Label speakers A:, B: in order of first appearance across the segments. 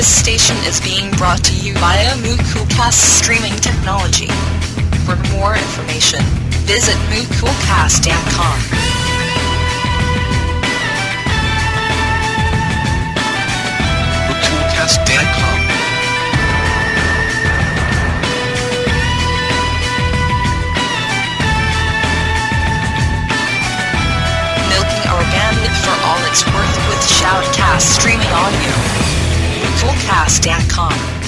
A: This station is being brought to you via MooCoolCast streaming technology. For more information, visit moocoolcast.com.
B: MooCoolcast.com.
A: milking our bandwidth for all it's worth with Shoutcast streaming audio. Fullcast.com.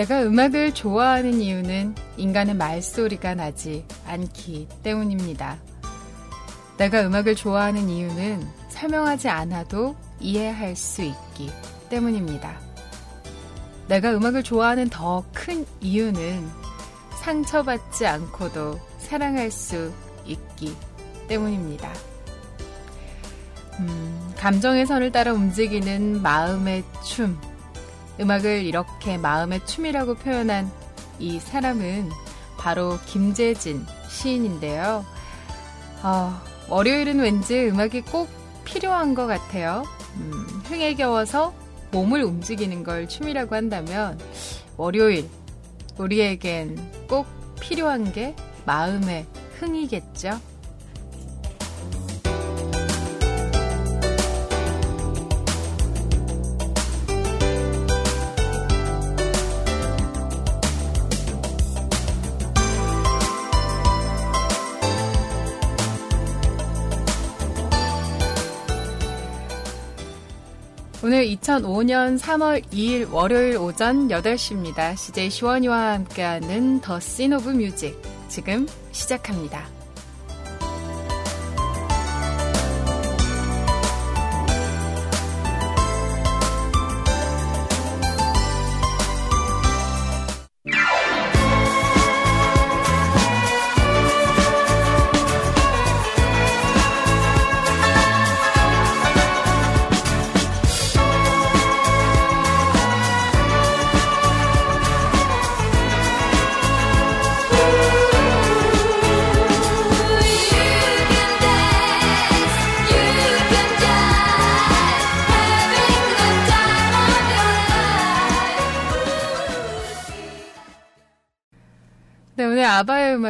C: 내가 음악을 좋아하는 이유는 인간의 말소리가 나지 않기 때문입니다. 내가 음악을 좋아하는 이유는 설명하지 않아도 이해할 수 있기 때문입니다. 내가 음악을 좋아하는 더 큰 이유는 상처받지 않고도 사랑할 수 있기 때문입니다. 음, 감정의 선을 따라 움직이는 마음의 춤. 음악을 이렇게 마음의 춤이라고 표현한 이 사람은 바로 김재진 시인인데요. 어, 월요일은 왠지 음악이 꼭 필요한 것 같아요. 음, 흥에 겨워서 몸을 움직이는 걸 춤이라고 한다면 월요일 우리에겐 꼭 필요한 게 마음의 흥이겠죠. 오늘 2005년 3월 2일 월요일 오전 8시입니다. CJ 시원이와 함께하는 더 씬 오브 뮤직 지금 시작합니다.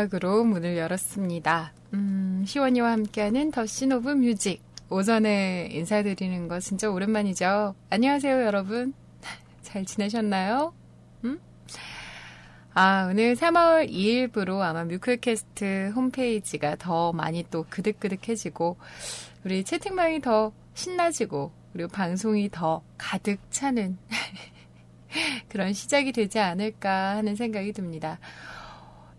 C: 음악으로 문을 열었습니다. 음, 시원이와 함께하는 The Scene of Music. 오전에 인사드리는 거 진짜 오랜만이죠. 안녕하세요, 여러분. 잘 지내셨나요? 음? 아, 오늘 3월 2일부로 아마 뮤클캐스트 홈페이지가 더 많이 또 그득그득해지고, 우리 채팅방이 더 신나지고, 그리고 방송이 더 가득 차는 그런 시작이 되지 않을까 하는 생각이 듭니다.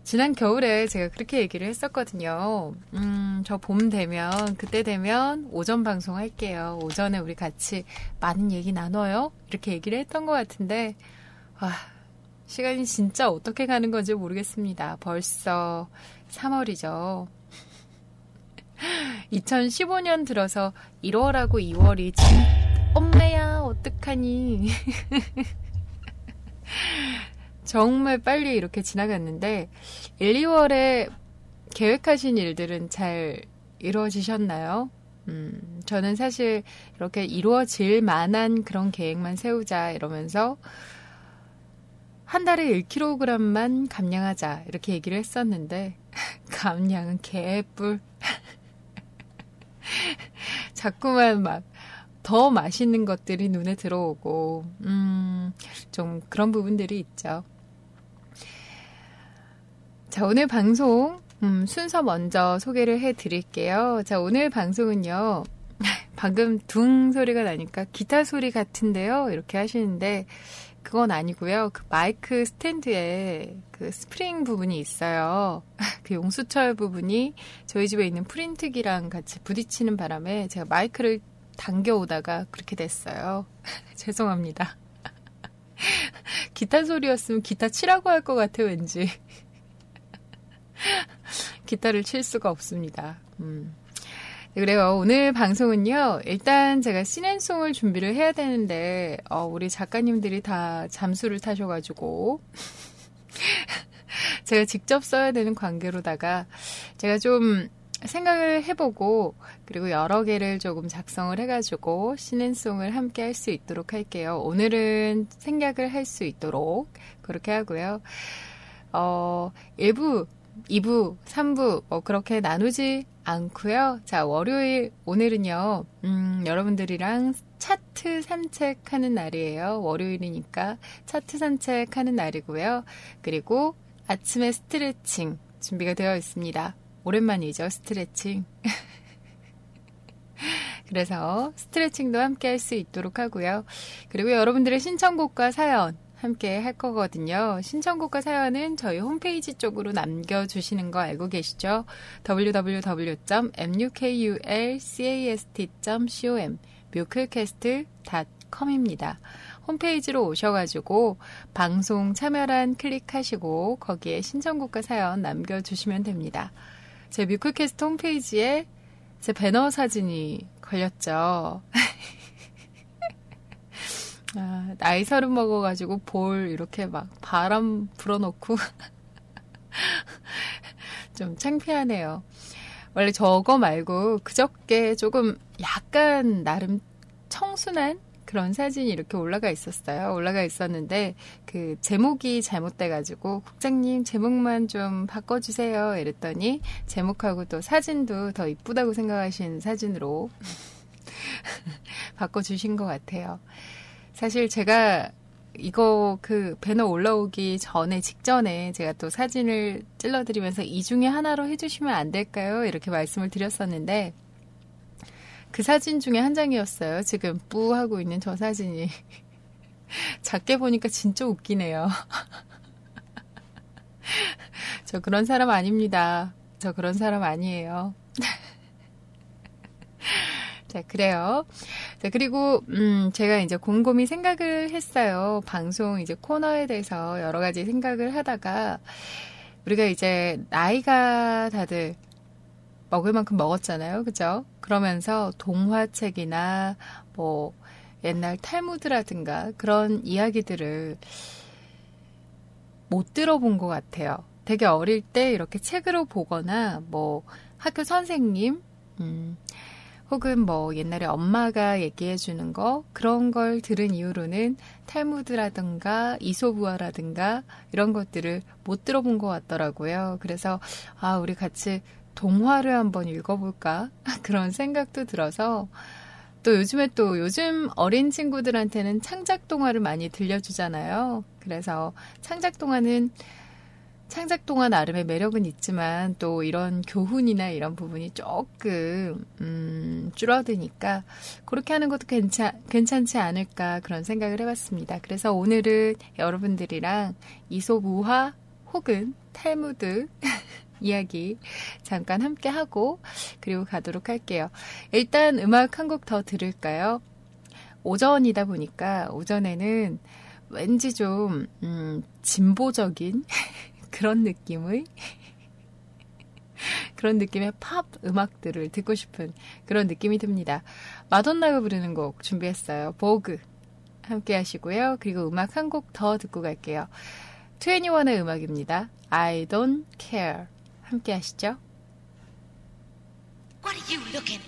C: 지난 겨울에 제가 그렇게 얘기를 했었거든요. 음, 저 봄 되면, 그때 되면 오전 방송 할게요. 오전에 우리 같이 많은 얘기 나눠요. 이렇게 얘기를 했던 것 같은데, 와, 시간이 진짜 어떻게 가는 건지 모르겠습니다. 벌써 3월이죠. 2015년 들어서 1월하고 2월이 진, 엄매야, 어떡하니. 정말 빨리 이렇게 지나갔는데 1, 2월에 계획하신 일들은 잘 이루어지셨나요? 음, 저는 사실 이렇게 이루어질 만한 그런 계획만 세우자 이러면서 한 달에 1kg만 감량하자 이렇게 얘기를 했었는데 감량은 개뿔 자꾸만 막 더 맛있는 것들이 눈에 들어오고 음, 좀 그런 부분들이 있죠. 자, 오늘 방송 음, 순서 먼저 소개를 해 드릴게요. 자, 오늘 방송은요. 방금 둥 소리가 나니까 기타 소리 같은데요? 이렇게 하시는데, 그건 아니고요. 그 마이크 스탠드에 그 스프링 부분이 있어요. 그 용수철 부분이 저희 집에 있는 프린트기랑 같이 부딪히는 바람에 제가 마이크를 당겨오다가 그렇게 됐어요. 죄송합니다. 기타 소리였으면 기타 치라고 할 것 같아, 왠지. 기타를 칠 수가 없습니다. 음. 그래요. 오늘 방송은요, 일단 제가 시앤송을 준비를 해야 되는데, 어, 우리 작가님들이 다 잠수를 타셔가지고, 제가 직접 써야 되는 관계로다가, 제가 좀 생각을 해보고, 그리고 여러 개를 조금 작성을 해가지고, 시앤송을 함께 할 수 있도록 할게요. 오늘은 생각을 할 수 있도록, 그렇게 하고요. 어, 일부 2부, 3부 뭐 그렇게 나누지 않고요. 자, 월요일 오늘은요. 음, 여러분들이랑 차트 산책하는 날이에요. 월요일이니까 차트 산책하는 날이고요. 그리고 아침에 스트레칭 준비가 되어 있습니다. 오랜만이죠, 스트레칭. 그래서 스트레칭도 함께 할 수 있도록 하고요. 그리고 여러분들의 신청곡과 사연 함께 할 거거든요. 신청곡과 사연은 저희 홈페이지 쪽으로 남겨주시는 거 알고 계시죠? www.mukulcast.com 뮤클캐스트.com입니다. 홈페이지로 오셔가지고 방송 참여란 클릭하시고 거기에 신청곡과 사연 남겨주시면 됩니다. 제 뮤클캐스트 홈페이지에 제 배너 사진이 걸렸죠. 아, 나이 서른 먹어가지고 볼 이렇게 막 바람 불어놓고 좀 창피하네요. 원래 저거 말고 그저께 조금 약간 나름 청순한 그런 사진이 이렇게 올라가 있었어요. 올라가 있었는데 그 제목이 잘못돼가지고 국장님 제목만 좀 바꿔주세요. 이랬더니 제목하고 또 사진도 더 이쁘다고 생각하신 사진으로 바꿔주신 것 같아요. 사실 제가 이거 그 배너 올라오기 전에 직전에 제가 또 사진을 찔러드리면서 이 중에 하나로 해주시면 안 될까요? 이렇게 말씀을 드렸었는데 그 사진 중에 한 장이었어요. 지금 뿌 하고 있는 저 사진이 작게 보니까 진짜 웃기네요. 저 그런 사람 아닙니다. 저 그런 사람 아니에요. 자, 그래요. 자, 그리고, 음, 제가 이제 곰곰이 생각을 했어요. 방송 이제 코너에 대해서 여러 가지 생각을 하다가, 우리가 이제 나이가 다들 먹을 만큼 먹었잖아요. 그죠? 그러면서 동화책이나 뭐 옛날 탈무드라든가 그런 이야기들을 못 들어본 것 같아요. 되게 어릴 때 이렇게 책으로 보거나 뭐 학교 선생님, 음, 혹은 뭐 옛날에 엄마가 얘기해 주는 거 그런 걸 들은 이후로는 탈무드라든가 이소부화라든가 이런 것들을 못 들어본 것 같더라고요. 그래서 아 우리 같이 동화를 한번 읽어볼까 그런 생각도 들어서 또 요즘에 또 요즘 어린 친구들한테는 창작 동화를 많이 들려주잖아요. 그래서 창작 동화는 창작 동화 나름의 매력은 있지만 또 이런 교훈이나 이런 부분이 조금 음, 줄어드니까 그렇게 하는 것도 괜찮 괜찮지 않을까 그런 생각을 해봤습니다. 그래서 오늘은 여러분들이랑 이솝우화 혹은 탈무드 이야기 잠깐 함께 하고 그리고 가도록 할게요. 일단 음악 한 곡 더 들을까요? 오전이다 보니까 오전에는 왠지 좀 음, 진보적인 그런 느낌의 그런 느낌의 팝 음악들을 듣고 싶은 그런 느낌이 듭니다. 마돈나가 부르는 곡 준비했어요. 보그 함께 하시고요. 그리고 음악 한 곡 더 듣고 갈게요. 21의 음악입니다. I don't care. 함께 하시죠. What are you looking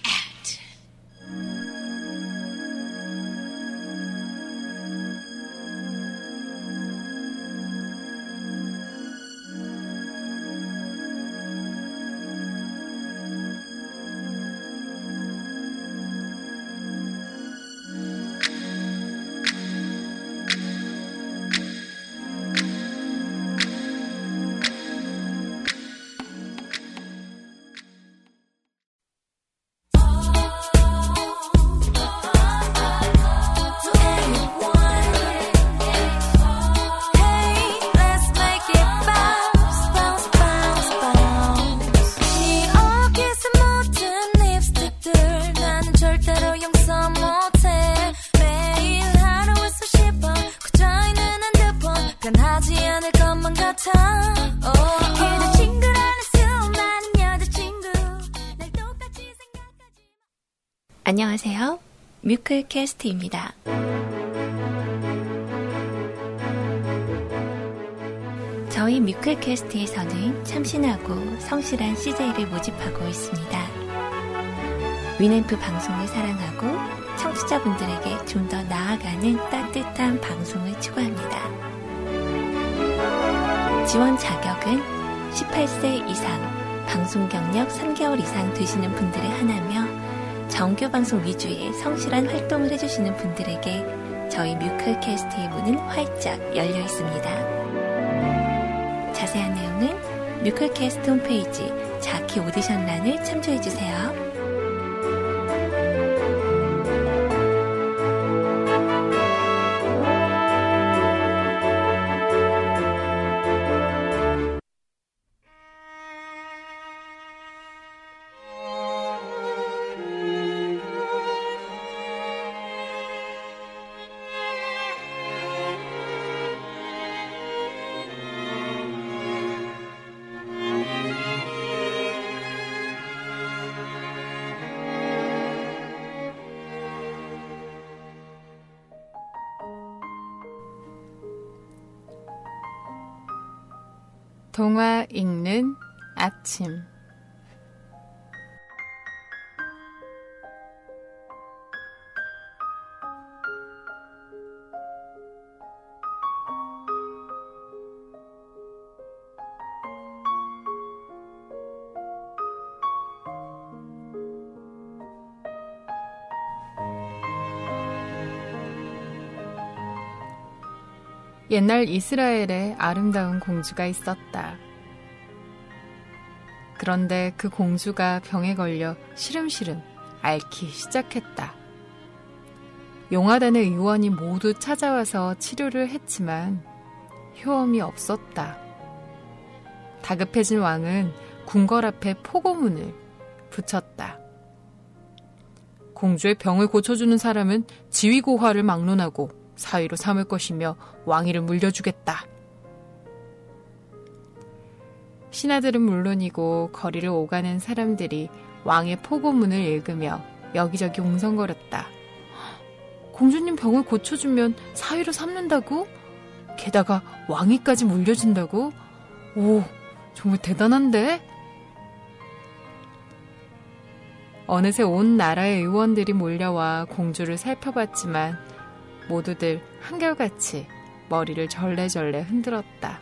D: 뮤클 캐스트입니다. 저희 뮤클 캐스트에서는 참신하고 성실한 CJ를 모집하고 있습니다. 위램프 방송을 사랑하고 청취자분들에게 좀 더 나아가는 따뜻한 방송을 추구합니다. 지원 자격은 18세 이상, 방송 경력 3개월 이상 되시는 분들을 하나며 정규 방송 위주의 성실한 활동을 해주시는 분들에게 저희 뮤클캐스트의 문은 활짝 열려 있습니다. 자세한 내용은 뮤클캐스트 홈페이지 자키 오디션란을 참조해주세요.
C: 동화 읽는 아침 옛날 이스라엘에 아름다운 공주가 있었다. 그런데 그 공주가 병에 걸려 시름시름 앓기 시작했다. 용화단의 의원이 모두 찾아와서 치료를 했지만 효험이 없었다. 다급해진 왕은 궁궐 앞에 포고문을 붙였다. 공주의 병을 고쳐주는 사람은 지위고화를 막론하고 사위로 삼을 것이며 왕위를 물려주겠다. 신하들은 물론이고 거리를 오가는 사람들이 왕의 포고문을 읽으며 여기저기 웅성거렸다. 공주님 병을 고쳐주면 사위로 삼는다고? 게다가 왕위까지 물려준다고? 오, 정말 대단한데? 어느새 온 나라의 의원들이 몰려와 공주를 살펴봤지만 모두들 한결같이 머리를 절레절레 흔들었다.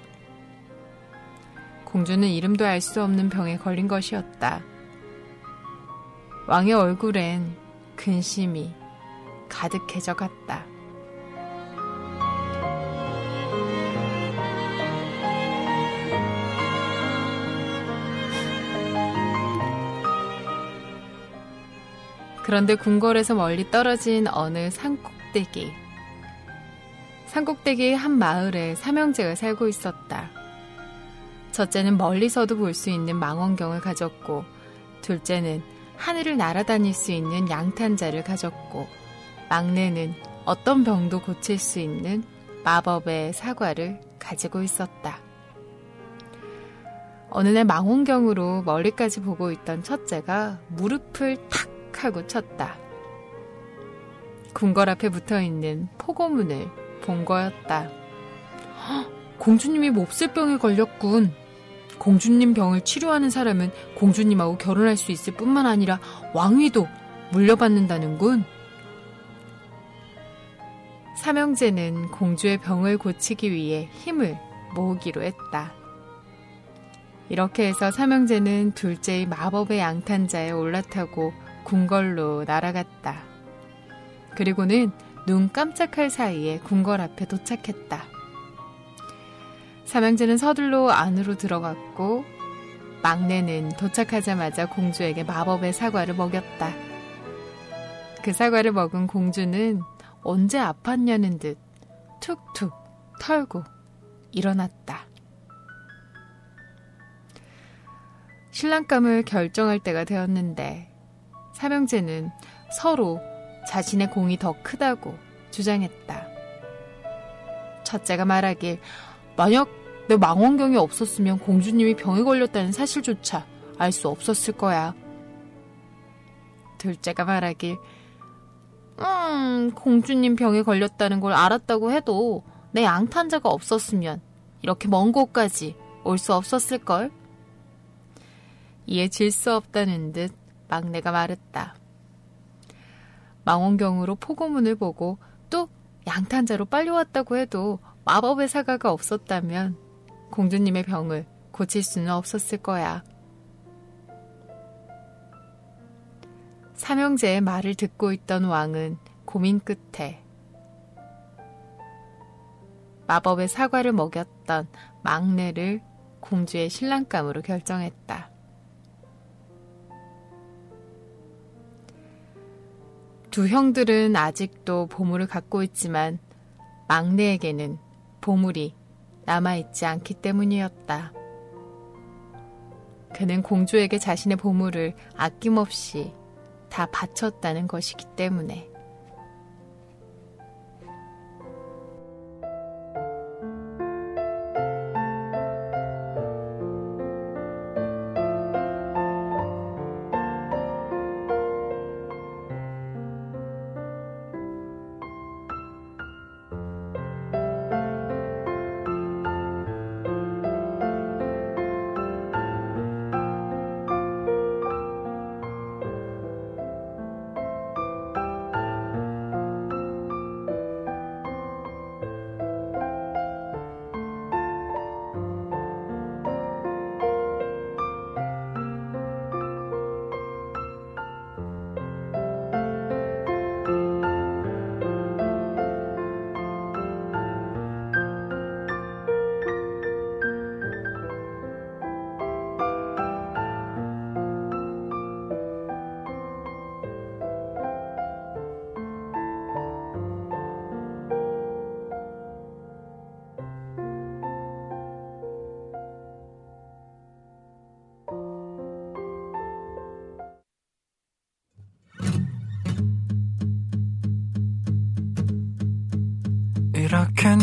C: 공주는 이름도 알 수 없는 병에 걸린 것이었다. 왕의 얼굴엔 근심이 가득해져 갔다. 그런데 궁궐에서 멀리 떨어진 어느 산꼭대기. 산꼭대기의 한 마을에 삼형제가 살고 있었다. 첫째는 멀리서도 볼 수 있는 망원경을 가졌고, 둘째는 하늘을 날아다닐 수 있는 양탄자를 가졌고, 막내는 어떤 병도 고칠 수 있는 마법의 사과를 가지고 있었다. 어느 날 망원경으로 멀리까지 보고 있던 첫째가 무릎을 탁 하고 쳤다. 궁궐 앞에 붙어 있는 포고문을 본 거였다. 공주님이 몹쓸병에 걸렸군. 공주님 병을 치료하는 사람은 공주님하고 결혼할 수 있을 뿐만 아니라 왕위도 물려받는다는군. 삼형제는 공주의 병을 고치기 위해 힘을 모으기로 했다. 이렇게 해서 삼형제는 둘째의 마법의 양탄자에 올라타고 궁궐로 날아갔다. 그리고는 눈 깜짝할 사이에 궁궐 앞에 도착했다. 삼형제는 서둘러 안으로 들어갔고 막내는 도착하자마자 공주에게 마법의 사과를 먹였다. 그 사과를 먹은 공주는 언제 아팠냐는 듯 툭툭 털고 일어났다. 신랑감을 결정할 때가 되었는데 삼형제는 서로 자신의 공이 더 크다고 주장했다. 첫째가 말하길 만약 내 망원경이 없었으면 공주님이 병에 걸렸다는 사실조차 알 수 없었을 거야. 둘째가 말하길, 음, 공주님 병에 걸렸다는 걸 알았다고 해도 내 양탄자가 없었으면 이렇게 먼 곳까지 올 수 없었을 걸? 이에 질 수 없다는 듯 막내가 말했다. 망원경으로 포고문을 보고 또 양탄자로 빨리 왔다고 해도 마법의 사과가 없었다면 공주님의 병을 고칠 수는 없었을 거야. 삼형제의 말을 듣고 있던 왕은 고민 끝에 마법의 사과를 먹였던 막내를 공주의 신랑감으로 결정했다. 두 형들은 아직도 보물을 갖고 있지만 막내에게는 보물이 남아있지 않기 때문이었다. 그는 공주에게 자신의 보물을 아낌없이 다 바쳤다는 것이기 때문에.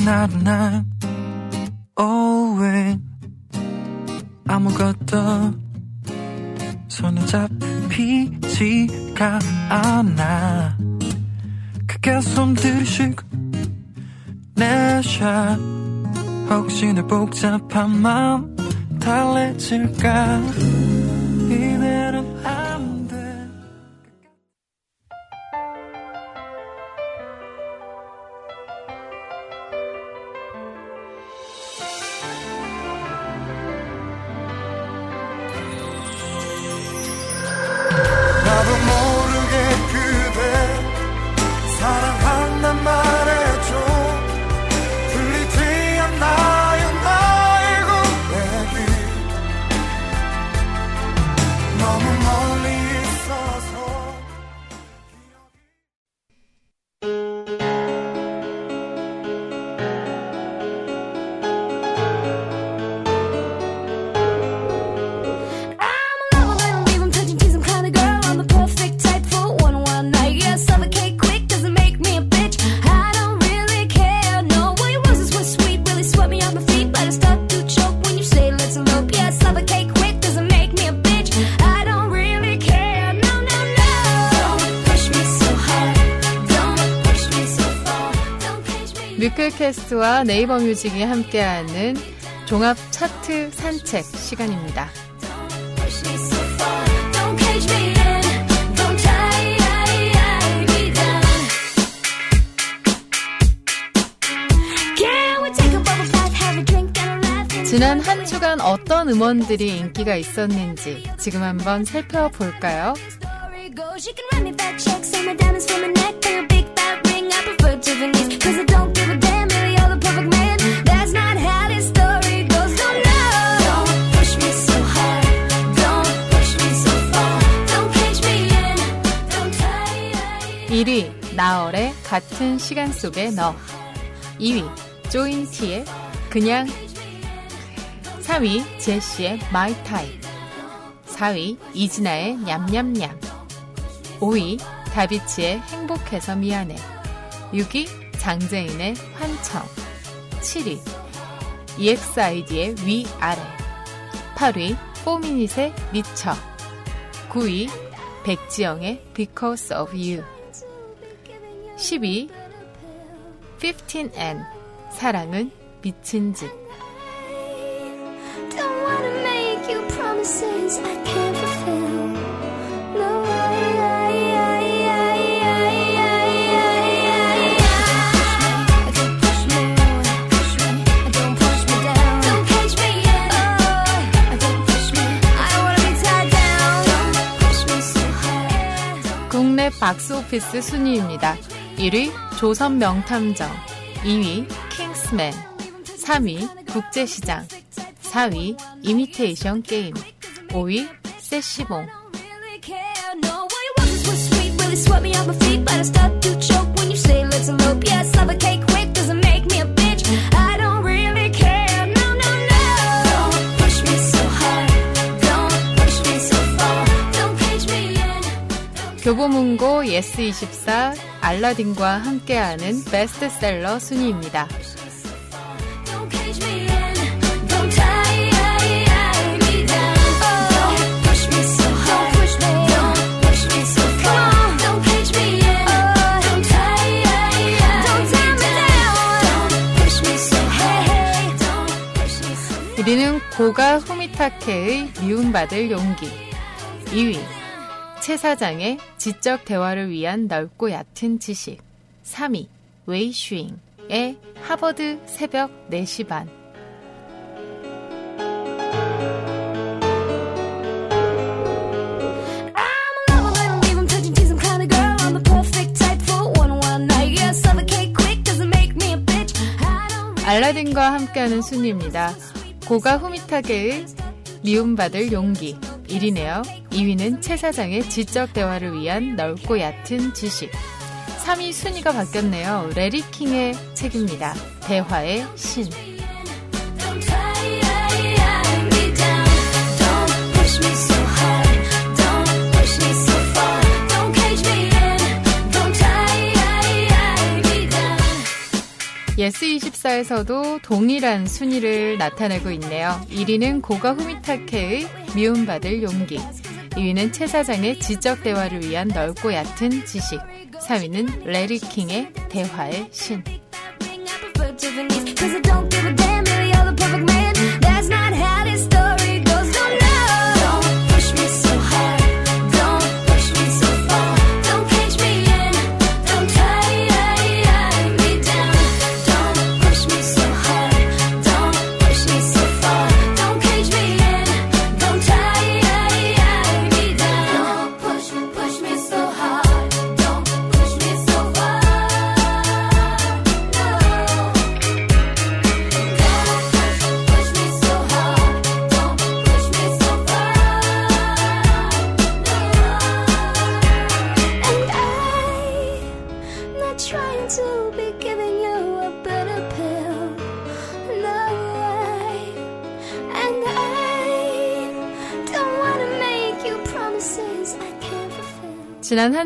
E: 이렇게 나른한 오후엔 아무것도 손에 잡히지가 않아. 그게 손들이 쉬고 내샷. 혹시 내 복잡한 마음 달래질까 나도
C: 뮤클캐스트와 네이버 뮤직이 함께하는 종합 차트 산책 시간입니다. 지난 한 주간 어떤 음원들이 인기가 있었는지 지금 한번 살펴볼까요? 1위 나얼의 같은 시간 속에 너. 2위 자이언티의 그냥. 3위 제시의 My Type 4위 이진아의 냠냠냠. 5위 다비치의 행복해서 미안해. 6위 장재인의 환청. 7위
B: EXID의 위아래. 8위 포미닛의 미쳐 9위 백지영의 Because of You 10위 15N 사랑은 미친 짓. 국내 박스 오피스 순위입니다. 1위 조선 명탐정 2위 킹스맨 3위 국제시장 4위 이미테이션 게임 5위 세시봉 교보문고 예스24 알라딘과 함께하는 베스트셀러 순위입니다. 1위는 고가 후미타케의 미움받을 용기 2위 최 사장의 지적 대화를 위한 넓고 얕은 지식 3위 웨이슈잉의 하버드 새벽 4시 반 알라딘과 함께하는 순위입니다. 고가 후미타게의 미움받을 용기 1위네요. 2위는 최 사장의 지적 대화를 위한 넓고 얕은 지식 3위 순위가 바뀌었네요. 레리킹의 책입니다. 대화의 신
C: Don't tie me down. Don't push me so hard. Don't push me so far. Don't cage me in. Don't tie me down.
B: 예스24에서도 동일한 순위를 나타내고 있네요. 1위는 고가 후미타케의 미움받을 용기 2위는 채사장의 지적 대화를 위한 넓고 얕은 지식 3위는 래리 킹의 대화의 신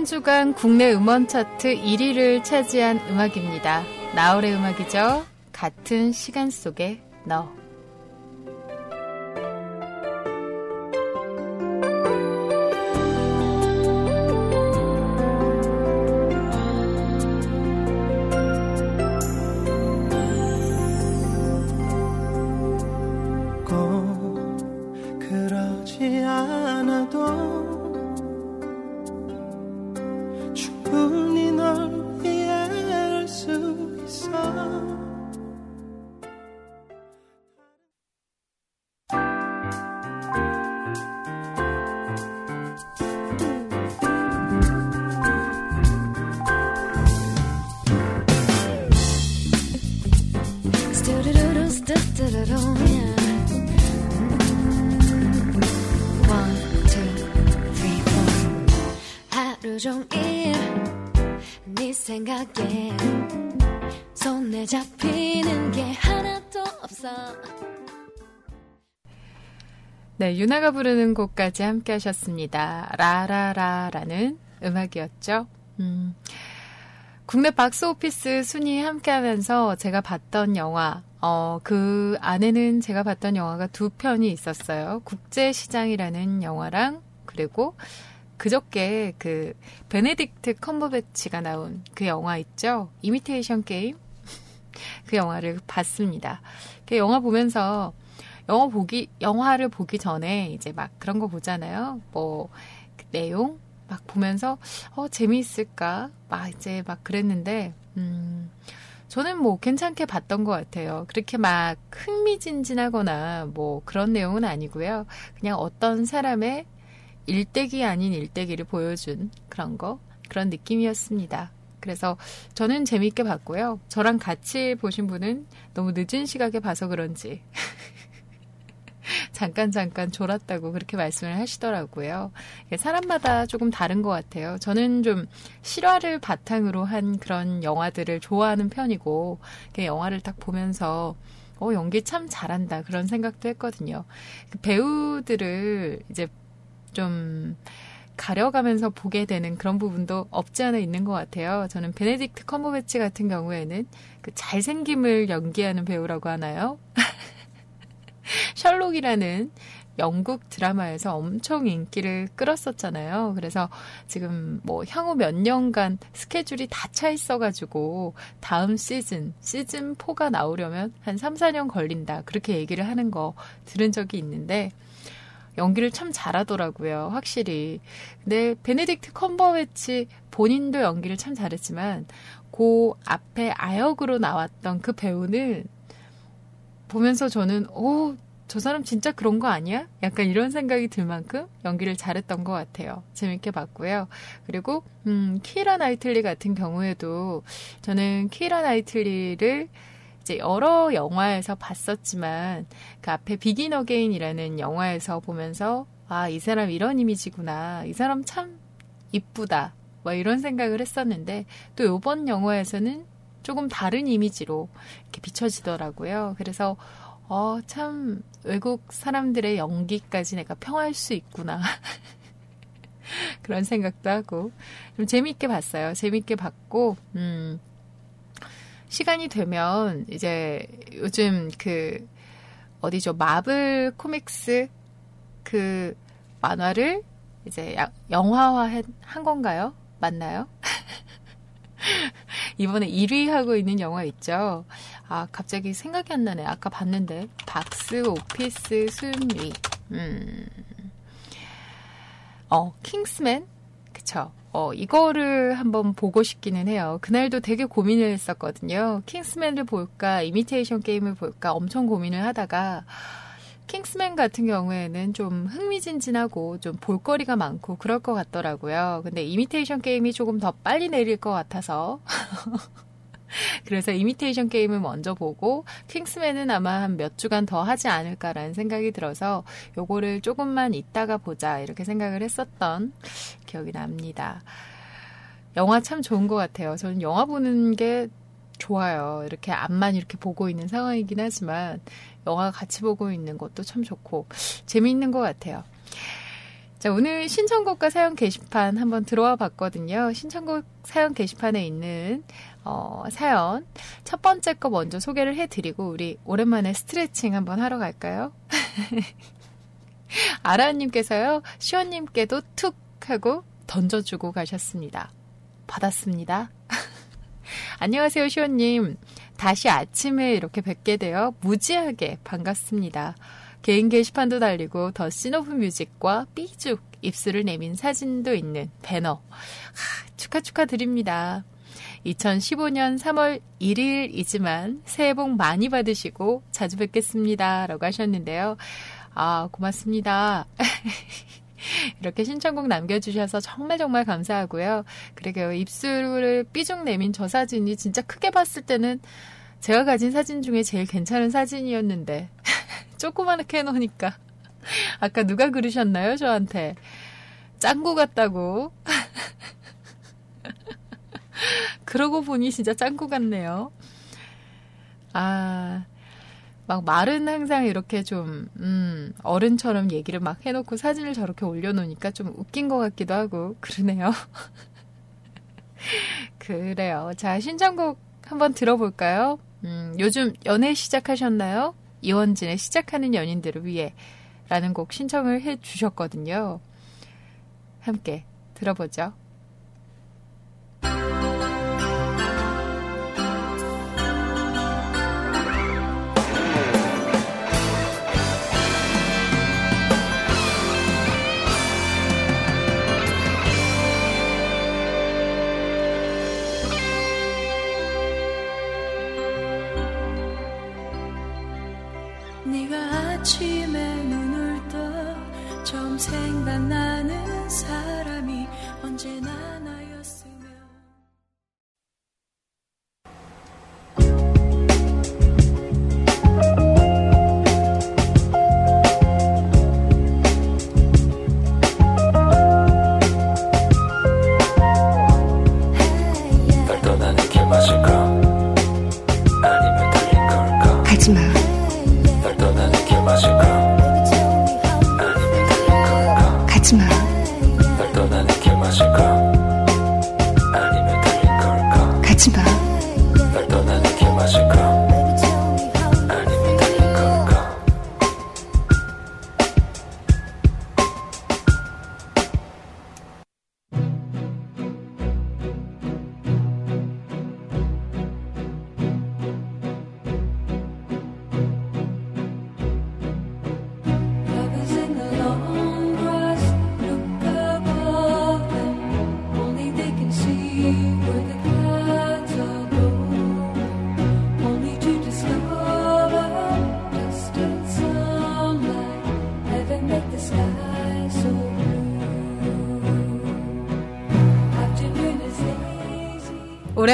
B: 한 주간 국내 음원 차트 1위를 차지한 음악입니다. 나월의 음악이죠. 같은 시간 속에 너.
C: 네,
B: 유나가 부르는 곡까지 함께 하셨습니다. 라라라라는 음악이었죠. 음,
C: 국내 박스 오피스 순위 함께 하면서 제가 봤던 영화, 어, 그 안에는 제가 봤던 영화가 두 편이 있었어요. 국제시장이라는 영화랑, 그리고 그저께 그, 베네딕트 컴버배치가 나온 그 영화 있죠? 이미테이션 게임? 그 영화를 봤습니다. 그 영화 보면서, 영화 보기, 영화를 보기 전에 이제 막 그런 거 보잖아요. 뭐, 그 내용? 막 보면서, 어, 재미있을까? 막 이제 막 그랬는데, 음, 저는 뭐 괜찮게 봤던 것 같아요. 그렇게 막 흥미진진하거나 뭐 그런 내용은 아니고요. 그냥 어떤 사람의 일대기 아닌 일대기를 보여준 그런 거, 그런 느낌이었습니다. 그래서 저는 재밌게 봤고요. 저랑 같이 보신 분은 너무 늦은 시각에 봐서 그런지 잠깐 잠깐 졸았다고 그렇게 말씀을 하시더라고요. 사람마다 조금 다른 것 같아요. 저는 좀 실화를 바탕으로 한 그런 영화들을 좋아하는 편이고 영화를 딱 보면서 어 연기 참 잘한다 그런 생각도 했거든요. 그 배우들을 이제 좀 가려가면서 보게 되는 그런 부분도 없지 않아 있는 것 같아요. 저는 베네딕트 컴버배치 같은 경우에는 그 잘생김을 연기하는 배우라고 하나요? 셜록이라는 영국 드라마에서 엄청 인기를 끌었었잖아요. 그래서 지금 뭐 향후 몇 년간 스케줄이 다 차 있어가지고 다음 시즌, 시즌 4가 나오려면 한 3, 4년 걸린다. 그렇게 얘기를 하는 거 들은 적이 있는데 연기를 참 잘하더라고요. 확실히. 근데 베네딕트 컴버웨치 본인도 연기를 참 잘했지만 그 앞에 아역으로 나왔던 그 배우는 보면서 저는 오, 저 사람 진짜 그런 거 아니야? 약간 이런 생각이 들 만큼 연기를 잘했던 것 같아요. 재밌게 봤고요. 그리고 음, 키라 나이틀리 같은 경우에도 저는 키라 나이틀리를 이제 여러 영화에서 봤었지만 그 앞에 비긴 어게인이라는 영화에서 보면서 아, 이 사람 이런 이미지구나. 이 사람 참 이쁘다. 뭐 이런 생각을 했었는데 또 요번 영화에서는 조금 다른 이미지로 이렇게 비춰지더라고요. 그래서 어, 참 외국 사람들의 연기까지 내가 평할 수 있구나. 그런 생각도 하고 좀 재밌게 봤어요. 재밌게 봤고 음. 시간이 되면 이제 요즘 그 어디죠? 마블 코믹스 그 만화를 이제 영화화 한 건가요? 맞나요? 이번에 1위 하고 있는 영화 있죠. 아, 갑자기 생각이 안 나네. 아까 봤는데. 박스 오피스 순위. 음. 어, 킹스맨? 그쵸. 어, 이거를 한번 보고 싶기는 해요. 그날도 되게 고민을 했었거든요. 킹스맨을 볼까, 이미테이션 게임을 볼까 엄청 고민을 하다가, 킹스맨 같은 경우에는 좀 흥미진진하고 좀 볼거리가 많고 그럴 것 같더라고요. 근데 이미테이션 게임이 조금 더 빨리 내릴 것 같아서. 그래서 이미테이션 게임을 먼저 보고 킹스맨은 아마 한 몇 주간 더 하지 않을까라는 생각이 들어서 요거를 조금만 있다가 보자 이렇게 생각을 했었던 기억이 납니다. 영화 참 좋은 것 같아요. 저는 영화 보는 게 좋아요. 이렇게 앞만 이렇게 보고 있는 상황이긴 하지만 영화 같이 보고 있는 것도 참 좋고 재미있는 것 같아요. 자, 오늘 신청곡과 사연 게시판 한번 들어와 봤거든요. 신청곡 사연 게시판에 있는 어, 사연 첫 번째 거 먼저 소개를 해드리고 우리 오랜만에 스트레칭 한번 하러 갈까요? 아라님께서요 시원님께도 툭 하고 던져주고 가셨습니다. 받았습니다. 안녕하세요 시원님. 다시 아침에 이렇게 뵙게 되어 무지하게 반갑습니다. 개인 게시판도 달리고 더 시노브 뮤직과 삐죽 입술을 내민 사진도 있는 배너. 하, 축하 축하드립니다. 2015년 3월 1일이지만 새해 복 많이 받으시고 자주 뵙겠습니다. 라고 하셨는데요. 아, 고맙습니다. 이렇게 신청곡 남겨주셔서 정말 정말 감사하고요. 그러게요. 입술을 삐죽 내민 저 사진이 진짜 크게 봤을 때는 제가 가진 사진 중에 제일 괜찮은 사진이었는데 조그맣게 해놓으니까 아까 누가 그러셨나요 저한테 짱구 같다고 그러고 보니 진짜 짱구 같네요 아 막 말은 항상 이렇게 좀, 음, 어른처럼 얘기를 막 해놓고 사진을 저렇게 올려놓으니까 좀 웃긴 것 같기도 하고, 그러네요. 그래요. 자, 신청곡 한번 들어볼까요? 음, 요즘 연애 시작하셨나요? 이원진의 시작하는 연인들을 위해 라는 곡 신청을 해 주셨거든요. 함께 들어보죠.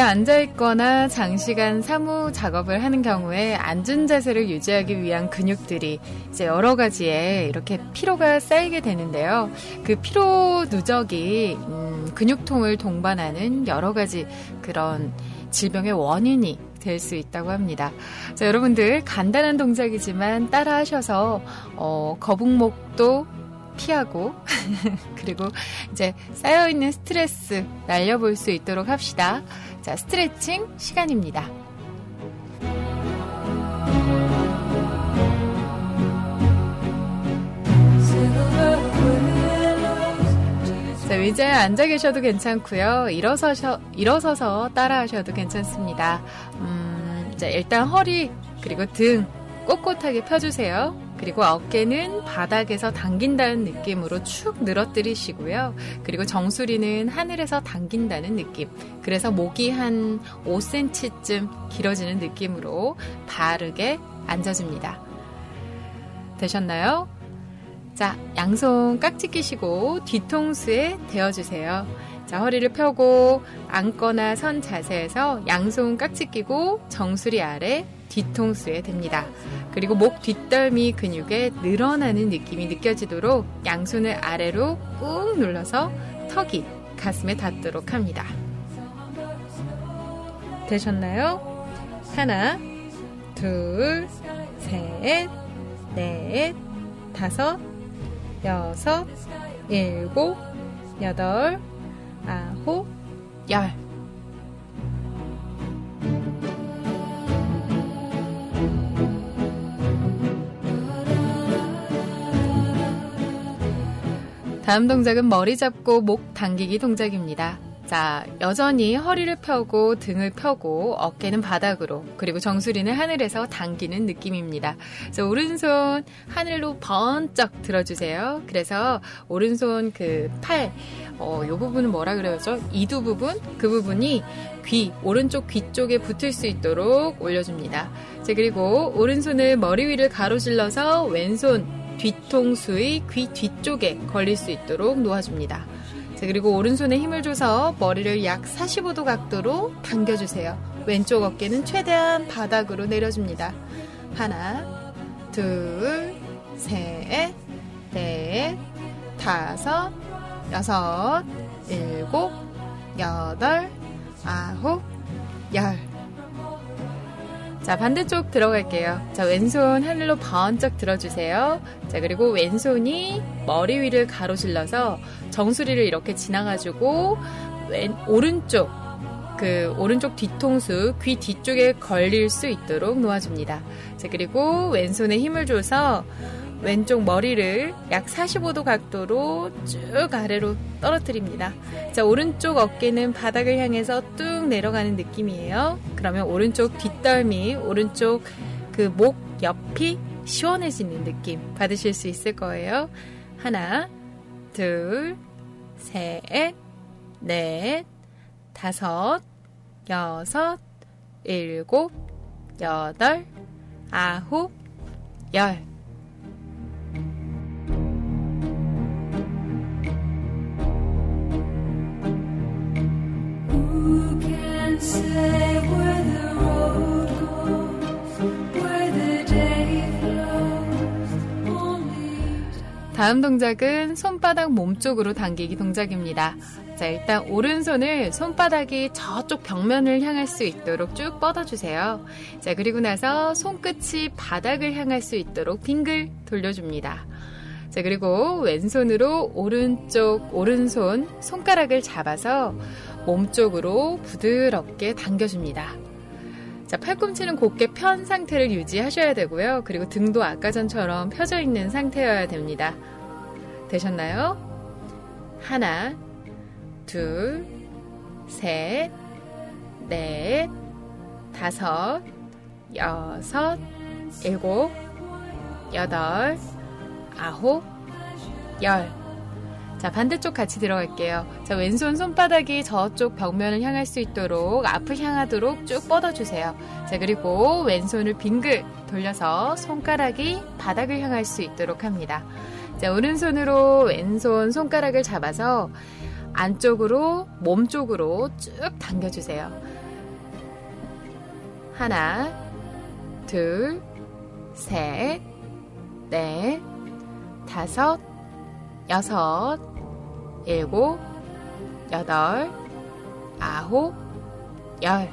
C: 앉아있거나 장시간 사무 작업을 하는 경우에 앉은 자세를 유지하기 위한 근육들이 이제 여러 가지에 이렇게 피로가 쌓이게 되는데요. 그 피로 누적이 음, 근육통을 동반하는 여러 가지 그런 질병의 원인이 될 수 있다고 합니다. 자, 여러분들 간단한 동작이지만 따라 하셔서 어, 거북목도 피하고 그리고 이제 쌓여있는 스트레스 날려볼 수 있도록 합시다. 자, 스트레칭 시간입니다. 자, 의자에 앉아 계셔도 괜찮고요. 일어서셔, 일어서서 따라 하셔도 괜찮습니다. 음, 자, 일단 허리 그리고 등 꼿꼿하게 펴주세요. 그리고 어깨는 바닥에서 당긴다는 느낌으로 축 늘어뜨리시고요. 그리고 정수리는 하늘에서 당긴다는 느낌. 그래서 목이 한 5cm쯤 길어지는 느낌으로 바르게 앉아줍니다. 되셨나요? 자, 양손 깍지 끼시고 뒤통수에 대어주세요. 자, 허리를 펴고 앉거나 선 자세에서 양손 깍지 끼고 정수리 아래 뒤통수에 댑니다. 그리고 목 뒷덜미 근육에 늘어나는 느낌이 느껴지도록 양손을 아래로 꾹 눌러서 턱이 가슴에 닿도록 합니다. 되셨나요? 하나, 둘, 셋, 넷, 다섯, 여섯, 일곱, 여덟, 아홉, 열. 다음 동작은 머리 잡고 목 당기기 동작입니다. 자, 여전히 허리를 펴고 등을 펴고 어깨는 바닥으로 그리고 정수리는 하늘에서 당기는 느낌입니다. 그래서 오른손 하늘로 번쩍 들어주세요. 그래서 오른손 그 팔, 어, 요 부분은 뭐라 그래야죠? 이두 부분? 그 부분이 귀, 오른쪽 귀 쪽에 붙을 수 있도록 올려줍니다. 자, 그리고 오른손을 머리 위를 가로질러서 왼손 뒤통수의 귀 뒤쪽에 걸릴 수 있도록 놓아줍니다. 자, 그리고 오른손에 힘을 줘서 머리를 약 45도 각도로 당겨주세요. 왼쪽 어깨는 최대한 바닥으로 내려줍니다. 하나, 둘, 셋, 넷, 다섯, 여섯, 일곱, 여덟, 아홉, 열. 자, 반대쪽 들어갈게요. 자, 왼손 하늘로 번쩍 들어주세요. 자, 그리고 왼손이 머리 위를 가로질러서 정수리를 이렇게 지나가지고 왼 오른쪽 그 오른쪽 뒤통수 귀 뒤쪽에 걸릴 수 있도록 놓아줍니다. 자, 그리고 왼손에 힘을 줘서 왼쪽 머리를 약 45도 각도로 쭉 아래로 떨어뜨립니다. 자, 오른쪽 어깨는 바닥을 향해서 뚝 내려가는 느낌이에요. 그러면 오른쪽 뒷덜미, 오른쪽 그 목 옆이 시원해지는 느낌 받으실 수 있을 거예요. 하나, 둘, 셋, 넷, 다섯, 여섯, 일곱, 여덟, 아홉, 열. 다음 동작은 손바닥 몸쪽으로 당기기 동작입니다. 자, 일단 오른손을 손바닥이 저쪽 벽면을 향할 수 있도록 쭉 뻗어주세요. 자, 그리고 나서 손끝이 바닥을 향할 수 있도록 빙글 돌려줍니다. 자, 그리고 왼손으로 오른쪽, 오른손 손가락을 잡아서 몸쪽으로 부드럽게 당겨줍니다. 자, 팔꿈치는 곧게 편 상태를 유지하셔야 되고요. 그리고 등도 아까 전처럼 펴져 있는 상태여야 됩니다. 되셨나요? 하나, 둘, 셋, 넷, 다섯, 여섯, 일곱, 여덟, 아홉, 열. 자, 반대쪽 같이 들어갈게요. 자, 왼손 손바닥이 저쪽 벽면을 향할 수 있도록 앞을 향하도록 쭉 뻗어주세요. 자, 그리고 왼손을 빙글 돌려서 손가락이 바닥을 향할 수 있도록 합니다. 자, 오른손으로 왼손 손가락을 잡아서 안쪽으로, 몸 쪽으로 쭉 당겨주세요. 하나, 둘, 셋, 넷, 다섯, 여섯, 일곱, 여덟, 아홉, 열.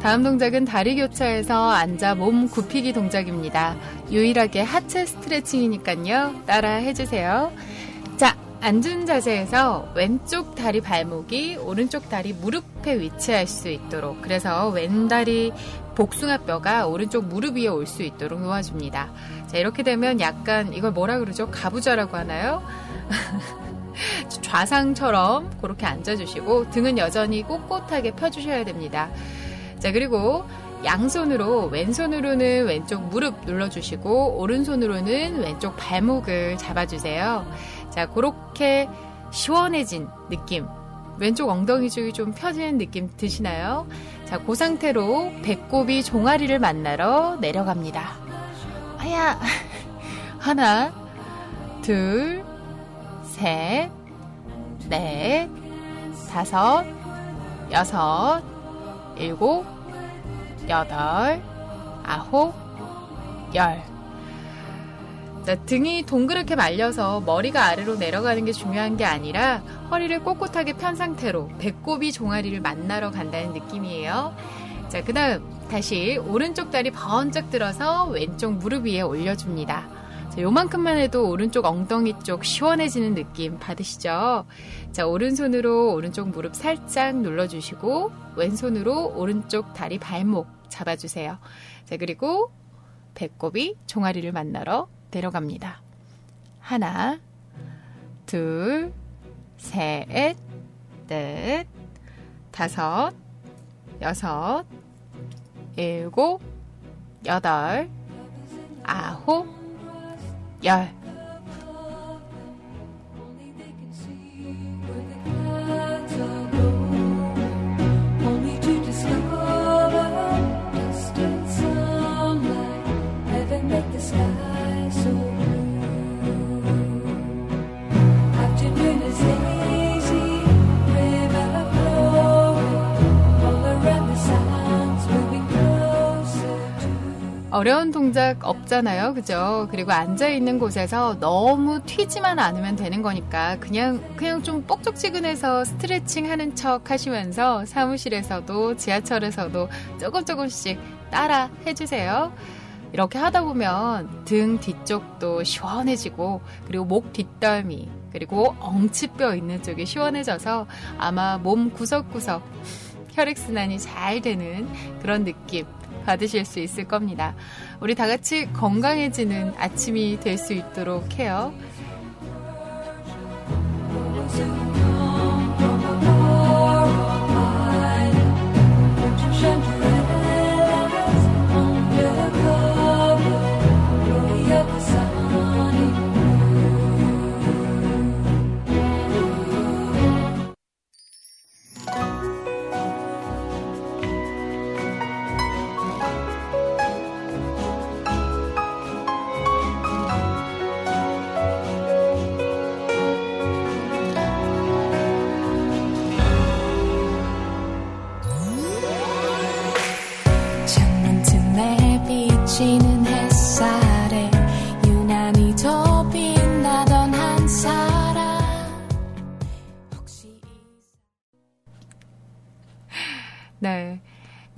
C: 다음 동작은 다리 교차해서 앉아 몸 굽히기 동작입니다. 유일하게 하체 스트레칭이니까요. 따라 해주세요. 자, 앉은 자세에서 왼쪽 다리 발목이 오른쪽 다리 무릎에 위치할 수 있도록 그래서 왼 다리 복숭아뼈가 오른쪽 무릎 위에 올 수 있도록 놓아줍니다. 자, 이렇게 되면 약간 이걸 뭐라 그러죠? 가부좌라고 하나요? 좌상처럼 그렇게 앉아주시고 등은 여전히 꼿꼿하게 펴주셔야 됩니다. 자, 그리고 양손으로 왼손으로는 왼쪽 무릎 눌러주시고 오른손으로는 왼쪽 발목을 잡아주세요. 자, 그렇게 시원해진 느낌. 왼쪽 엉덩이 쪽이 좀 펴지는 느낌 드시나요? 자, 그 상태로 배꼽이 종아리를 만나러 내려갑니다. 아야! 하나, 둘, 셋, 넷, 다섯, 여섯, 일곱, 여덟, 아홉, 열. 자, 등이 동그랗게 말려서 머리가 아래로 내려가는 게 중요한 게 아니라 허리를 꼿꼿하게 편 상태로 배꼽이 종아리를 만나러 간다는 느낌이에요. 자, 그 다음 다시 오른쪽 다리 번쩍 들어서 왼쪽 무릎 위에 올려줍니다. 자, 요만큼만 해도 오른쪽 엉덩이 쪽 시원해지는 느낌 받으시죠? 자, 오른손으로 오른쪽 무릎 살짝 눌러주시고, 왼손으로 오른쪽 다리 발목 잡아주세요. 자, 그리고 배꼽이 종아리를 만나러 내려갑니다. 하나, 둘, 셋, 넷, 다섯, 여섯, 일곱, 여덟, 아홉, 열. 어려운 동작 없잖아요. 그죠? 그리고 앉아있는 곳에서 너무 튀지만 않으면 되는 거니까 그냥, 그냥 좀 뻑적지근해서 스트레칭 하는 척 하시면서 사무실에서도 지하철에서도 조금 조금씩 따라 해주세요. 이렇게 하다 보면 등 뒤쪽도 시원해지고 그리고 목 뒷덜미 그리고 엉치뼈 있는 쪽이 시원해져서 아마 몸 구석구석 혈액순환이 잘 되는 그런 느낌 받으실 수 있을 겁니다. 우리 다 같이 건강해지는 아침이 될 수 있도록 해요.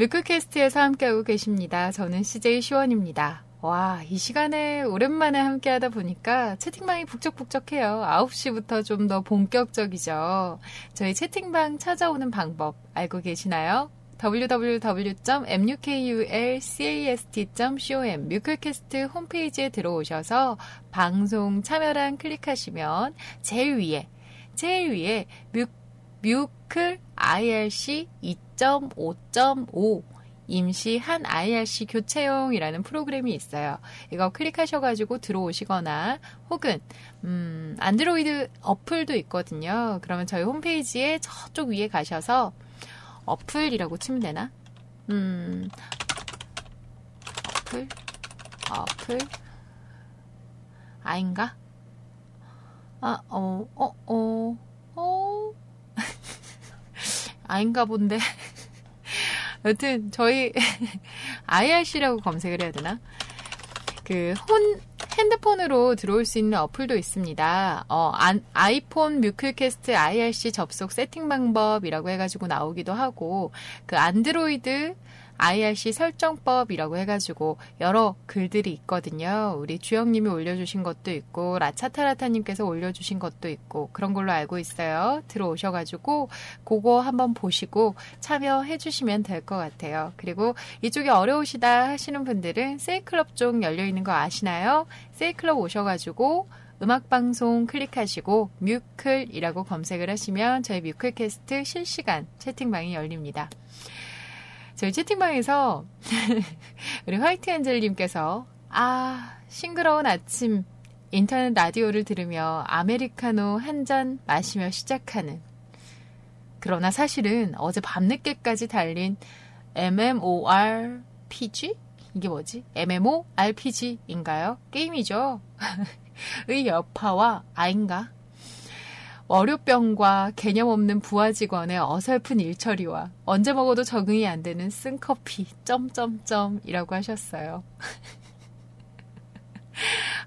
C: 뮤크캐스트에서 함께하고 계십니다. 저는 CJ 시원입니다. 와, 이 시간에 오랜만에 함께 하다 보니까 채팅방이 북적북적해요. 9시부터 좀 더 본격적이죠. 저희 채팅방 찾아오는 방법 알고 계시나요? www.mukulcast.com 뮤클캐스트 홈페이지에 들어오셔서 방송 참여란 클릭하시면 제일 위에 제일 위에 뮤, 뮤클 IRC 2.5.5 임시 한 IRC 교체용이라는 프로그램이 있어요. 이거 클릭하셔가지고 들어오시거나 혹은 음, 안드로이드 어플도 있거든요. 그러면 저희 홈페이지에 저쪽 위에 가셔서 어플이라고 치면 되나? 음, 어플, 어플, 아인가? 아, 어, 어, 어, 어, 아인가 본데. 여튼, 저희, IRC라고 검색을 해야 되나? 그, 혼, 핸드폰으로 들어올 수 있는 어플도 있습니다. 어, 안, 아이폰 뮤클캐스트 IRC 접속 세팅 방법이라고 해가지고 나오기도 하고, 그 안드로이드 IRC 설정법이라고 해가지고 여러 글들이 있거든요. 우리 주영님이 올려주신 것도 있고, 라차타라타님께서 올려주신 것도 있고, 그런 걸로 알고 있어요. 들어오셔가지고, 그거 한번 보시고 참여해주시면 될 것 같아요. 그리고 이쪽이 어려우시다 하시는 분들은 세이클럽 쪽 열려있는 거 아시나요? 세이클럽 오셔가지고, 음악방송 클릭하시고 뮤클이라고 검색을 하시면 저희 뮤클캐스트 실시간 채팅방이 열립니다. 저희 채팅방에서 우리 화이트 엔젤님께서 아 싱그러운 아침 인터넷 라디오를 들으며 아메리카노 한 잔 마시며 시작하는 그러나 사실은 어제 밤늦게까지 달린 MMORPG? 이게 뭐지? MMORPG인가요? 게임이죠. 의 여파와 아인가? 월요병과 개념 없는 부하 직원의 어설픈 일처리와 언제 먹어도 적응이 안 되는 쓴 커피 점점점이라고 하셨어요.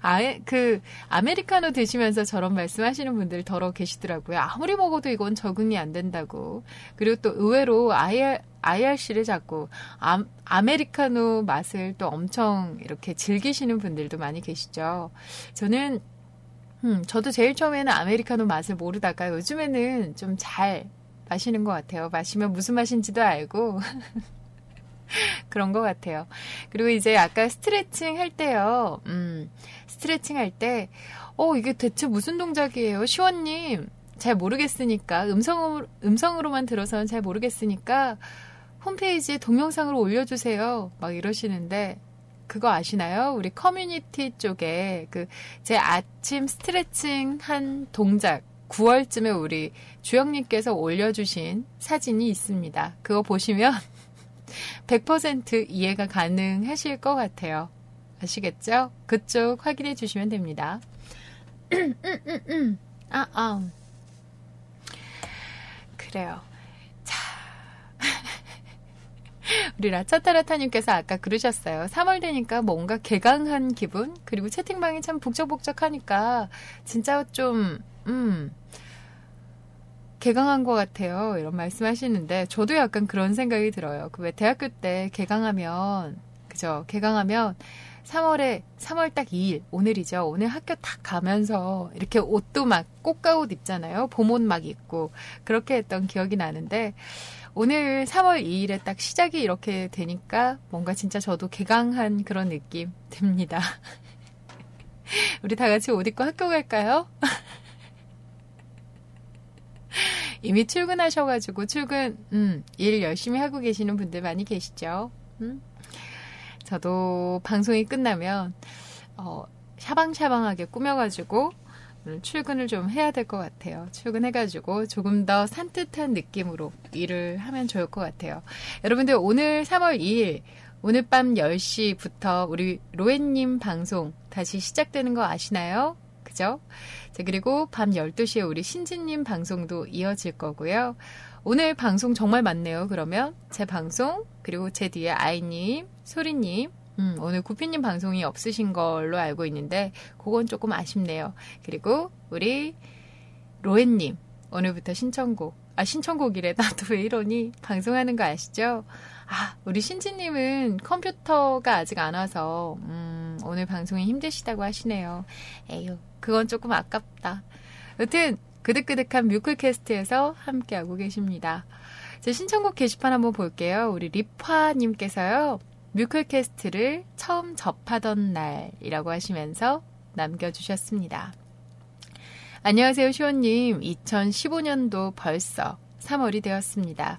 C: 아예 그 아메리카노 드시면서 저런 말씀하시는 분들 더러 계시더라고요. 아무리 먹어도 이건 적응이 안 된다고. 그리고 또 의외로 IR, IRC를 자꾸 아, 아메리카노 맛을 또 엄청 이렇게 즐기시는 분들도 많이 계시죠. 저는 음, 저도 제일 처음에는 아메리카노 맛을 모르다가 요즘에는 좀 잘 마시는 것 같아요. 마시면 무슨 맛인지도 알고. 그런 것 같아요. 그리고 이제 아까 스트레칭 할 때요, 음, 스트레칭 할 때, 어, 이게 대체 무슨 동작이에요? 시원님, 잘 모르겠으니까, 음성으로, 음성으로만 들어서는 잘 모르겠으니까, 홈페이지에 동영상으로 올려주세요. 막 이러시는데, 그거 아시나요? 우리 커뮤니티 쪽에 그 제 아침 스트레칭 한 동작 9월쯤에 우리 주영님께서 올려주신 사진이 있습니다. 그거 보시면 100% 이해가 가능하실 것 같아요. 아시겠죠? 그쪽 확인해 주시면 됩니다. 아, 아. 그래요. 자. 우리 라차타라타님께서 아까 그러셨어요. 3월 되니까 뭔가 개강한 기분? 그리고 채팅방이 참 북적북적하니까 진짜 좀, 음, 개강한 것 같아요. 이런 말씀 하시는데, 저도 약간 그런 생각이 들어요. 그 왜 대학교 때 개강하면, 그죠? 개강하면 3월에, 3월 딱 2일, 오늘이죠. 오늘 학교 딱 가면서 이렇게 옷도 막 꽃가옷 입잖아요. 봄옷 막 입고. 그렇게 했던 기억이 나는데, 오늘 3월 2일에 딱 시작이 이렇게 되니까 뭔가 진짜 저도 개강한 그런 느낌 듭니다. 우리 다 같이 옷 입고 학교 갈까요? 이미 출근하셔가지고 출근, 음, 일 열심히 하고 계시는 분들 많이 계시죠? 음? 저도 방송이 끝나면, 어, 샤방샤방하게 꾸며가지고, 출근을 좀 해야 될 것 같아요. 출근해가지고 조금 더 산뜻한 느낌으로 일을 하면 좋을 것 같아요. 여러분들 오늘 3월 2일, 오늘 밤 10시부터 우리 로엔님 방송 다시 시작되는 거 아시나요? 그죠? 자, 그리고 밤 12시에 우리 신진님 방송도 이어질 거고요. 오늘 방송 정말 많네요. 그러면 제 방송, 그리고 제 뒤에 아이님, 소리님, 음, 오늘 구피님 방송이 없으신 걸로 알고 있는데, 그건 조금 아쉽네요. 그리고 우리 로엔님, 오늘부터 신청곡, 아, 신청곡이래. 나도 왜 이러니? 방송하는 거 아시죠? 아, 우리 신지님은 컴퓨터가 아직 안 와서, 음, 오늘 방송이 힘드시다고 하시네요. 에휴, 그건 조금 아깝다. 여튼, 그득그득한 뮤클캐스트에서 함께하고 계십니다. 제 신청곡 게시판 한번 볼게요. 우리 리파님께서요, 뮤클캐스트를 처음 접하던 날이라고 하시면서 남겨주셨습니다. 안녕하세요, 시원님. 2015년도 벌써 3월이 되었습니다.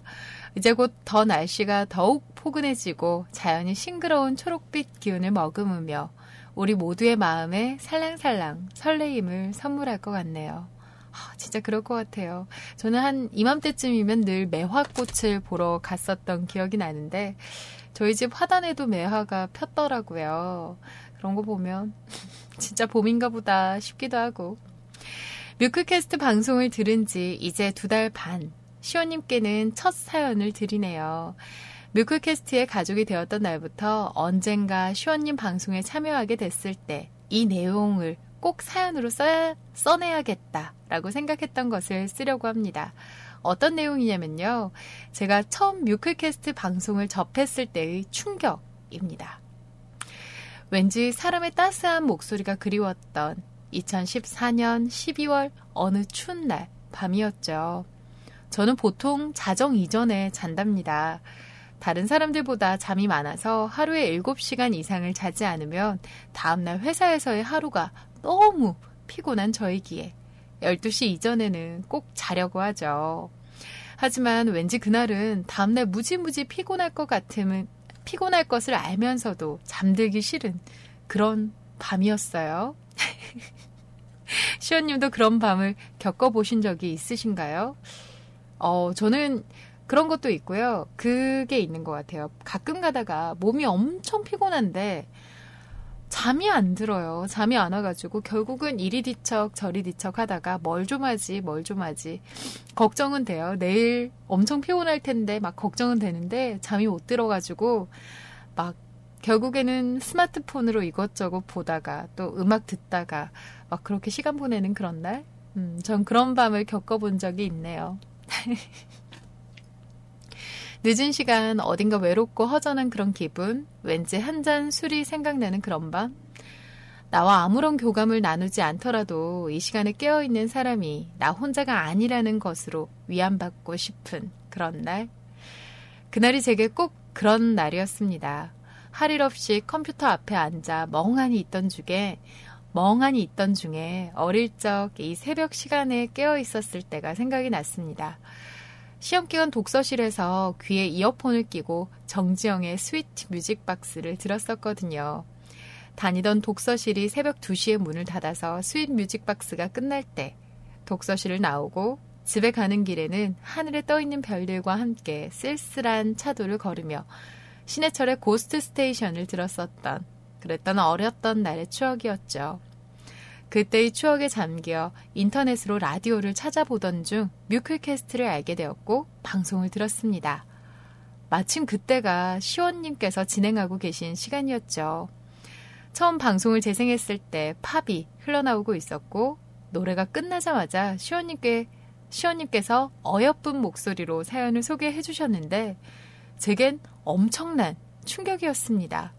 C: 이제 곧 더 날씨가 더욱 포근해지고 자연이 싱그러운 초록빛 기운을 머금으며 우리 모두의 마음에 살랑살랑 설레임을 선물할 것 같네요. 아, 진짜 그럴 것 같아요. 저는 한 이맘때쯤이면 늘 매화꽃을 보러 갔었던 기억이 나는데 저희 집 화단에도 매화가 폈더라고요. 그런 거 보면 진짜 봄인가 보다 싶기도 하고. 뮤크캐스트 방송을 들은 지 이제 두 달 반. 시원님께는 첫 사연을 드리네요. 뮤클캐스트의 가족이 되었던 날부터 언젠가 시원님 방송에 참여하게 됐을 때 이 내용을 꼭 사연으로 써야, 써내야겠다라고 생각했던 것을 쓰려고 합니다. 어떤 내용이냐면요. 제가 처음 뮤클캐스트 방송을 접했을 때의 충격입니다. 왠지 사람의 따스한 목소리가 그리웠던 2014년 12월 어느 추운 날 밤이었죠. 저는 보통 자정 이전에 잔답니다. 다른 사람들보다 잠이 많아서 하루에 7시간 이상을 자지 않으면 다음날 회사에서의 하루가 너무 피곤한 저이기에 12시 이전에는 꼭 자려고 하죠. 하지만 왠지 그날은 다음날 무지무지 피곤할 것 같으면 피곤할 것을 알면서도 잠들기 싫은 그런 밤이었어요. 시원님도 그런 밤을 겪어보신 적이 있으신가요? 어, 저는 그런 것도 있고요. 그게 있는 것 같아요. 가끔 가다가 몸이 엄청 피곤한데 잠이 안 들어요. 잠이 안 와가지고 결국은 이리 뒤척 저리 뒤척 하다가 뭘 좀 하지 뭘 좀 하지 걱정은 돼요. 내일 엄청 피곤할 텐데 막 걱정은 되는데 잠이 못 들어가지고 막 결국에는 스마트폰으로 이것저것 보다가 또 음악 듣다가 막 그렇게 시간 보내는 그런 날. 음, 전 그런 밤을 겪어본 적이 있네요. 늦은 시간 어딘가 외롭고 허전한 그런 기분, 왠지 한 잔 술이 생각나는 그런 밤. 나와 아무런 교감을 나누지 않더라도 이 시간에 깨어있는 사람이 나 혼자가 아니라는 것으로 위안받고 싶은 그런 날. 그날이 제게 꼭 그런 날이었습니다. 할 일 없이 컴퓨터 앞에 앉아 멍하니 있던 중에 멍하니 있던 중에 어릴 적 이 새벽 시간에 깨어 있었을 때가 생각이 났습니다. 시험 기간 독서실에서 귀에 이어폰을 끼고 정지영의 스위트 뮤직박스를 들었었거든요. 다니던 독서실이 새벽 2시에 문을 닫아서 스윗 뮤직박스가 끝날 때 독서실을 나오고 집에 가는 길에는 하늘에 떠 있는 별들과 함께 쓸쓸한 차도를 걸으며 신해철의 고스트 스테이션을 들었었던 그랬던 어렸던 날의 추억이었죠. 그때의 추억에 잠겨 인터넷으로 라디오를 찾아보던 중 뮤클캐스트를 알게 되었고 방송을 들었습니다. 마침 그때가 시원님께서 진행하고 계신 시간이었죠. 처음 방송을 재생했을 때 팝이 흘러나오고 있었고 노래가 끝나자마자 시원님께 시원님께서 어여쁜 목소리로 사연을 소개해 주셨는데 제겐 엄청난 충격이었습니다.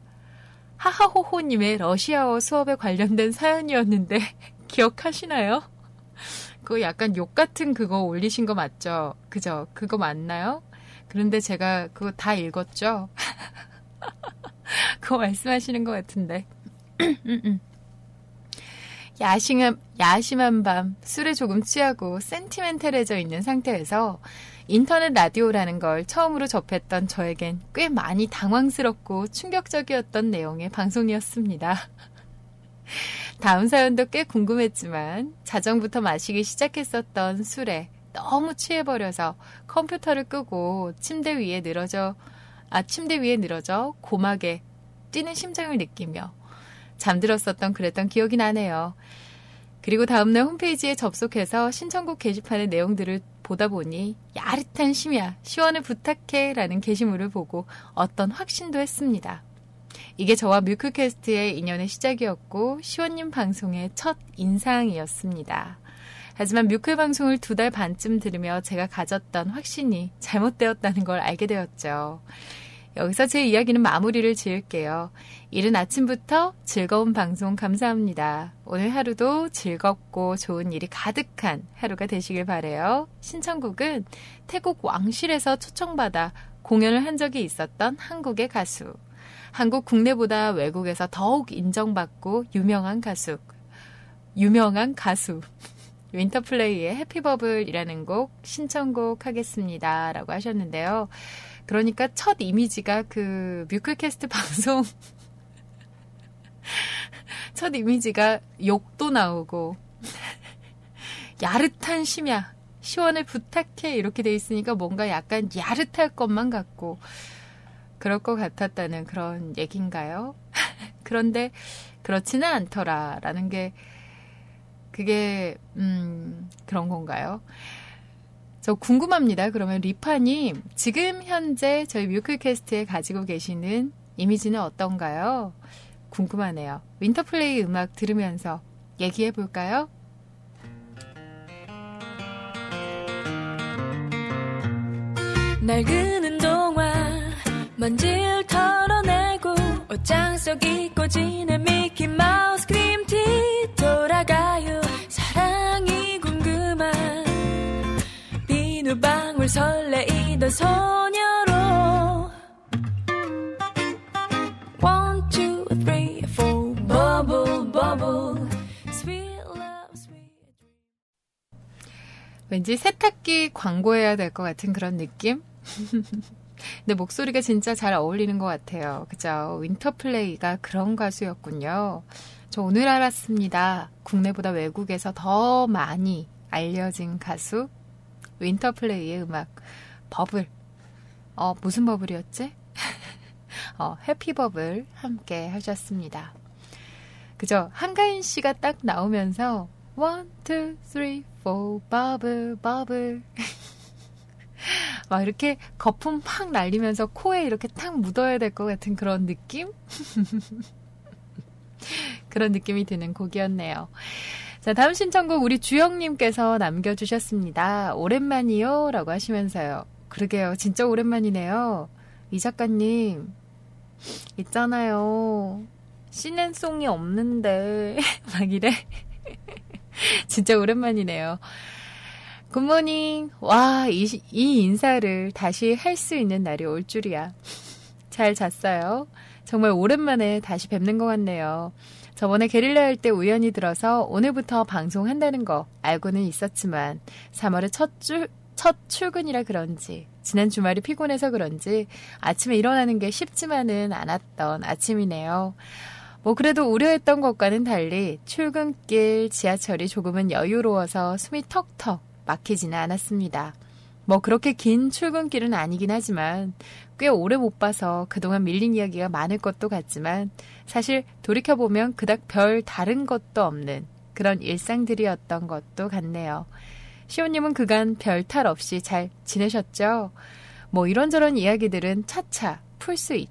C: 하하호호님의 러시아어 수업에 관련된 사연이었는데 기억하시나요? 그거 약간 욕 같은 그거 올리신 거 맞죠? 그죠? 그거 맞나요? 그런데 제가 그거 다 읽었죠? 그거 말씀하시는 것 같은데. 야심한, 야심한 밤, 술에 조금 취하고 센티멘탈해져 있는 상태에서 인터넷 라디오라는 걸 처음으로 접했던 저에겐 꽤 많이 당황스럽고 충격적이었던 내용의 방송이었습니다. 다음 사연도 꽤 궁금했지만 자정부터 마시기 시작했었던 술에 너무 취해버려서 컴퓨터를 끄고 침대 위에 늘어져 아 침대 위에 늘어져 고막에 뛰는 심장을 느끼며 잠들었었던 그랬던 기억이 나네요. 그리고 다음날 홈페이지에 접속해서 신청곡 게시판의 내용들을 보다 보니 야릇한 심야 시원을 부탁해 라는 게시물을 보고 어떤 확신도 했습니다. 이게 저와 뮤크캐스트의 인연의 시작이었고 시원님 방송의 첫 인상이었습니다. 하지만 뮤클 방송을 두 달 반쯤 들으며 제가 가졌던 확신이 잘못되었다는 걸 알게 되었죠. 여기서 제 이야기는 마무리를 지을게요. 이른 아침부터 즐거운 방송 감사합니다. 오늘 하루도 즐겁고 좋은 일이 가득한 하루가 되시길 바래요. 신청곡은 태국 왕실에서 초청받아 공연을 한 적이 있었던 한국의 가수. 한국 국내보다 외국에서 더욱 인정받고 유명한 가수. 유명한 가수. 윈터플레이의 해피버블이라는 곡 신청곡 하겠습니다. 라고 하셨는데요. 그러니까 첫 이미지가 그 뮤클캐스트 방송 첫 이미지가 욕도 나오고 야릇한 심야 시원을 부탁해 이렇게 돼 있으니까 뭔가 약간 야릇할 것만 같고 그럴 것 같았다는 그런 얘기인가요? 그런데 그렇지는 않더라라는 게 그게 음 그런 건가요? 저 궁금합니다. 그러면 리파님 지금 현재 저희 뮤클캐스트에 가지고 계시는 이미지는 어떤가요? 궁금하네요. 윈터플레이 음악 들으면서 얘기해 볼까요?
F: 낡은 동화 먼지를 털어내고 옷장 속 잊고 지낸 미키마우스 그림티 돌아가요 비누방울 설레이던 소녀로 One, two, three, four Bubble, bubble Sweet love, sweet
C: 왠지 세탁기 광고해야 될 것 같은 그런 느낌? 근데 목소리가 진짜 잘 어울리는 것 같아요. 그죠? 윈터플레이가 그런 가수였군요. 저 오늘 알았습니다. 국내보다 외국에서 더 많이 알려진 가수 윈터플레이의 음악 버블. 어, 무슨 버블이었지? 어, 해피버블 함께 하셨습니다. 그죠? 한가인 씨가 딱 나오면서 one, two, 버블, 버블. 막 이렇게 거품 팍 날리면서 코에 이렇게 탁 묻어야 될 것 같은 그런 느낌? 그런 느낌이 드는 곡이었네요. 자, 다음 신청곡 우리 주영님께서 남겨주셨습니다. 오랜만이요? 라고 하시면서요. 그러게요. 진짜 오랜만이네요. 이 작가님, 있잖아요. 신앤송이 없는데. 막 이래. 진짜 오랜만이네요. 굿모닝. 와, 이, 이 인사를 다시 할 수 있는 날이 올 줄이야. 잘 잤어요. 정말 오랜만에 다시 뵙는 것 같네요. 저번에 게릴라 할 때 우연히 들어서 오늘부터 방송한다는 거 알고는 있었지만 3월의 첫 줄, 첫 출근이라 그런지 지난 주말이 피곤해서 그런지 아침에 일어나는 게 쉽지만은 않았던 아침이네요. 뭐 그래도 우려했던 것과는 달리 출근길 지하철이 조금은 여유로워서 숨이 턱턱 막히지는 않았습니다. 뭐 그렇게 긴 출근길은 아니긴 하지만 꽤 오래 못 봐서 그동안 밀린 이야기가 많을 것도 같지만 사실 돌이켜보면 그닥 별 다른 것도 없는 그런 일상들이었던 것도 같네요. 시원님은 그간 별 탈 없이 잘 지내셨죠? 뭐 이런저런 이야기들은 차차 풀 수 있,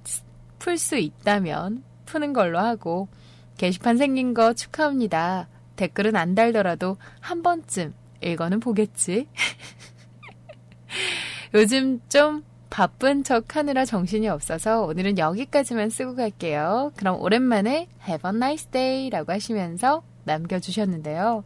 C: 풀 수 있다면 푸는 걸로 하고 게시판 생긴 거 축하합니다. 댓글은 안 달더라도 한 번쯤 읽어는 보겠지. 요즘 좀 바쁜 척 하느라 정신이 없어서 오늘은 여기까지만 쓰고 갈게요. 그럼 오랜만에 Have a nice day 라고 하시면서 남겨주셨는데요.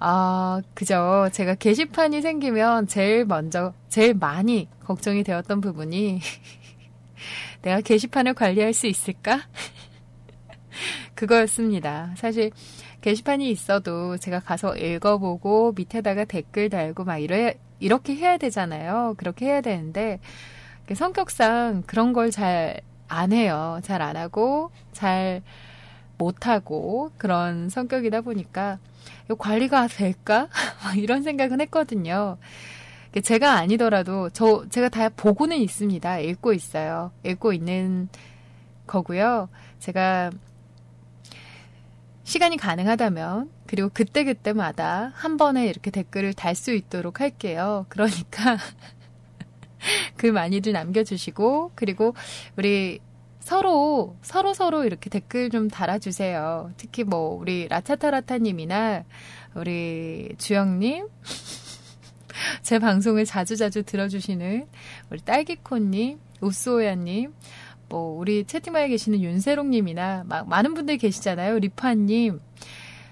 C: 아, 그죠. 제가 게시판이 생기면 제일 먼저, 제일 많이 걱정이 되었던 부분이 내가 게시판을 관리할 수 있을까? 그거였습니다. 사실 게시판이 있어도 제가 가서 읽어보고 밑에다가 댓글 달고 막 이래, 이렇게 해야 되잖아요. 그렇게 해야 되는데 성격상 그런 걸 잘 안 해요. 잘 안 하고 잘 못하고 그런 성격이다 보니까 이거 관리가 될까? 이런 생각은 했거든요. 제가 아니더라도 저 제가 다 보고는 있습니다. 읽고 있어요. 읽고 있는 거고요. 제가 시간이 가능하다면 그리고 그때그때마다 한 번에 이렇게 댓글을 달 수 있도록 할게요. 그러니까 글 많이들 남겨주시고 그리고 우리 서로 서로 서로 이렇게 댓글 좀 달아주세요. 특히 뭐 우리 라차타라타님이나 우리 주영님 제 방송을 자주자주 들어주시는 우리 딸기콘님, 우스오야님, 뭐 우리 채팅방에 계시는 윤세롱님이나 막 많은 분들 계시잖아요. 리파님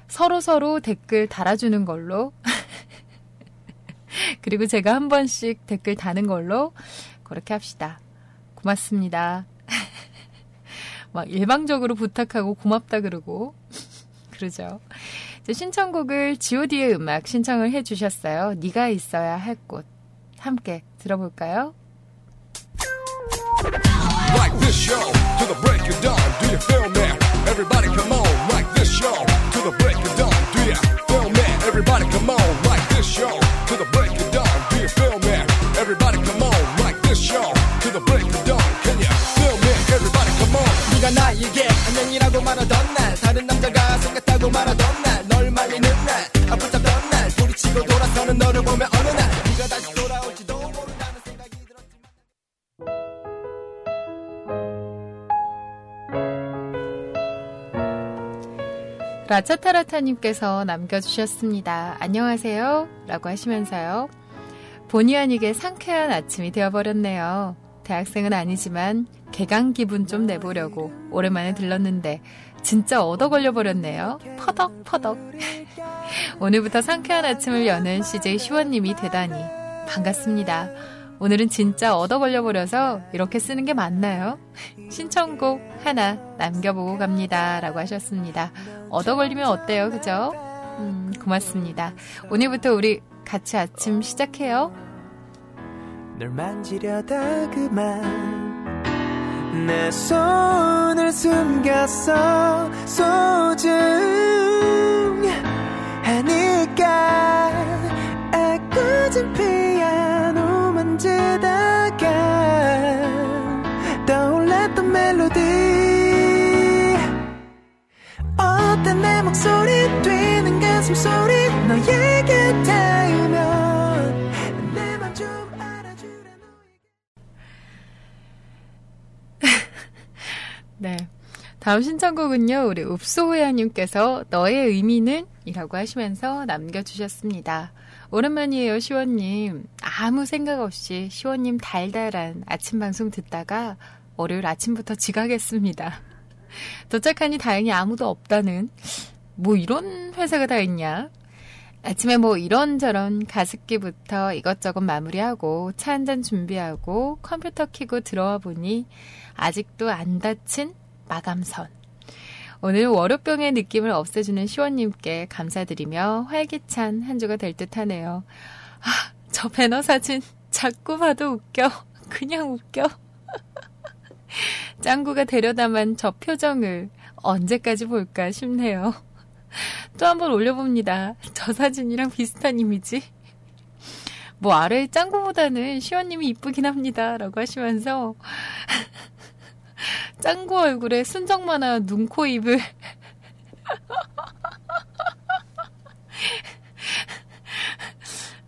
C: 서로 서로 댓글 달아주는 걸로 그리고 제가 한 번씩 댓글 다는 걸로 그렇게 합시다. 고맙습니다. 막 일방적으로 부탁하고 고맙다 그러고 그러죠. 신청곡을 G.O.D의 음악 신청을 해주셨어요. 네가 있어야 할 곳. 함께 들어볼까요?
G: Like this show to the break of dawn. Do you feel me? Everybody come on. Like this show to the break of dawn. Do you feel me? Everybody come on. Like this show to the break of dawn. Do you feel me? Everybody come on. Like this show to the break of dawn. Can you feel me? Everybody come on.
H: 네가 나에게 안녕이라고 말하던 날 다른 남자가 생겼다고 말하던 날 널 말리는 날 아프잡던 날 부딪히고 돌아서는 너를 보면 어느 날 네가 다시
C: 라차타라타님께서 남겨주셨습니다. 안녕하세요. 라고 하시면서요. 본의 아니게 상쾌한 아침이 되어버렸네요. 대학생은 아니지만 개강 기분 좀 내보려고 오랜만에 들렀는데 진짜 얻어 걸려버렸네요. 퍼덕퍼덕. 오늘부터 상쾌한 아침을 여는 CJ 시원님이 되다니 반갑습니다. 오늘은 진짜 얻어 걸려 버려서 이렇게 쓰는 게 맞나요? 신청곡 하나 남겨보고 갑니다. 라고 하셨습니다. 얻어 걸리면 어때요? 그죠? 음, 고맙습니다. 오늘부터 우리 같이 아침 시작해요.
H: 널 만지려다 그만 내 손을 숨겼어 소중 만지다가 떠올랐던 멜로디 어떤 내 목소리 뛰는 가슴 소리 너에게 닿으면 내맘 좀 알아주라
C: 네. 다음 신청곡은요, 우리 읍소호야님께서 너의 의미는? 이라고 하시면서 남겨주셨습니다. 오랜만이에요, 시원님. 아무 생각 없이 시원님 달달한 아침 방송 듣다가 월요일 아침부터 지각했습니다. 도착하니 다행히 아무도 없다는, 뭐 이런 회사가 다 있냐? 아침에 뭐 이런저런 가습기부터 이것저것 마무리하고 차 한 잔 준비하고 컴퓨터 켜고 들어와 보니 아직도 안 닫힌 마감선. 오늘 월요병의 느낌을 없애주는 시원님께 감사드리며 활기찬 한 주가 될 듯 하네요. 아, 저 배너 사진 자꾸 봐도 웃겨. 그냥 웃겨. 짱구가 데려다만 저 표정을 언제까지 볼까 싶네요. 또 한 번 올려봅니다. 저 사진이랑 비슷한 이미지. 뭐 아래 짱구보다는 시원님이 이쁘긴 합니다. 라고 하시면서 짱구 얼굴에 순정 만화 눈, 코, 입을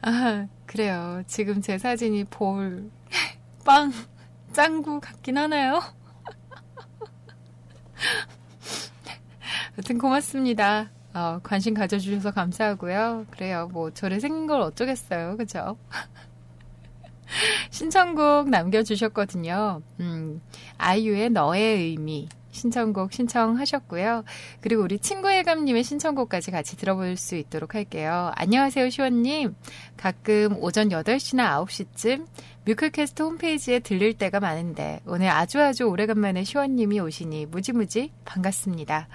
C: 아, 그래요. 지금 제 사진이 볼 먹방 짱구 같긴 하나요? 여튼 고맙습니다. 어, 관심 가져주셔서 감사하고요. 그래요. 뭐 저를 생긴 걸 어쩌겠어요. 그죠? 신청곡 남겨주셨거든요. 음, 아이유의 너의 의미. 신청곡 신청하셨고요. 그리고 우리 친구예감님의 신청곡까지 같이 들어볼 수 있도록 할게요. 안녕하세요, 시원님. 가끔 오전 8시나 9시쯤 뮤클캐스트 홈페이지에 들릴 때가 많은데 오늘 아주 아주 오래간만에 시원님이 오시니 무지무지 반갑습니다.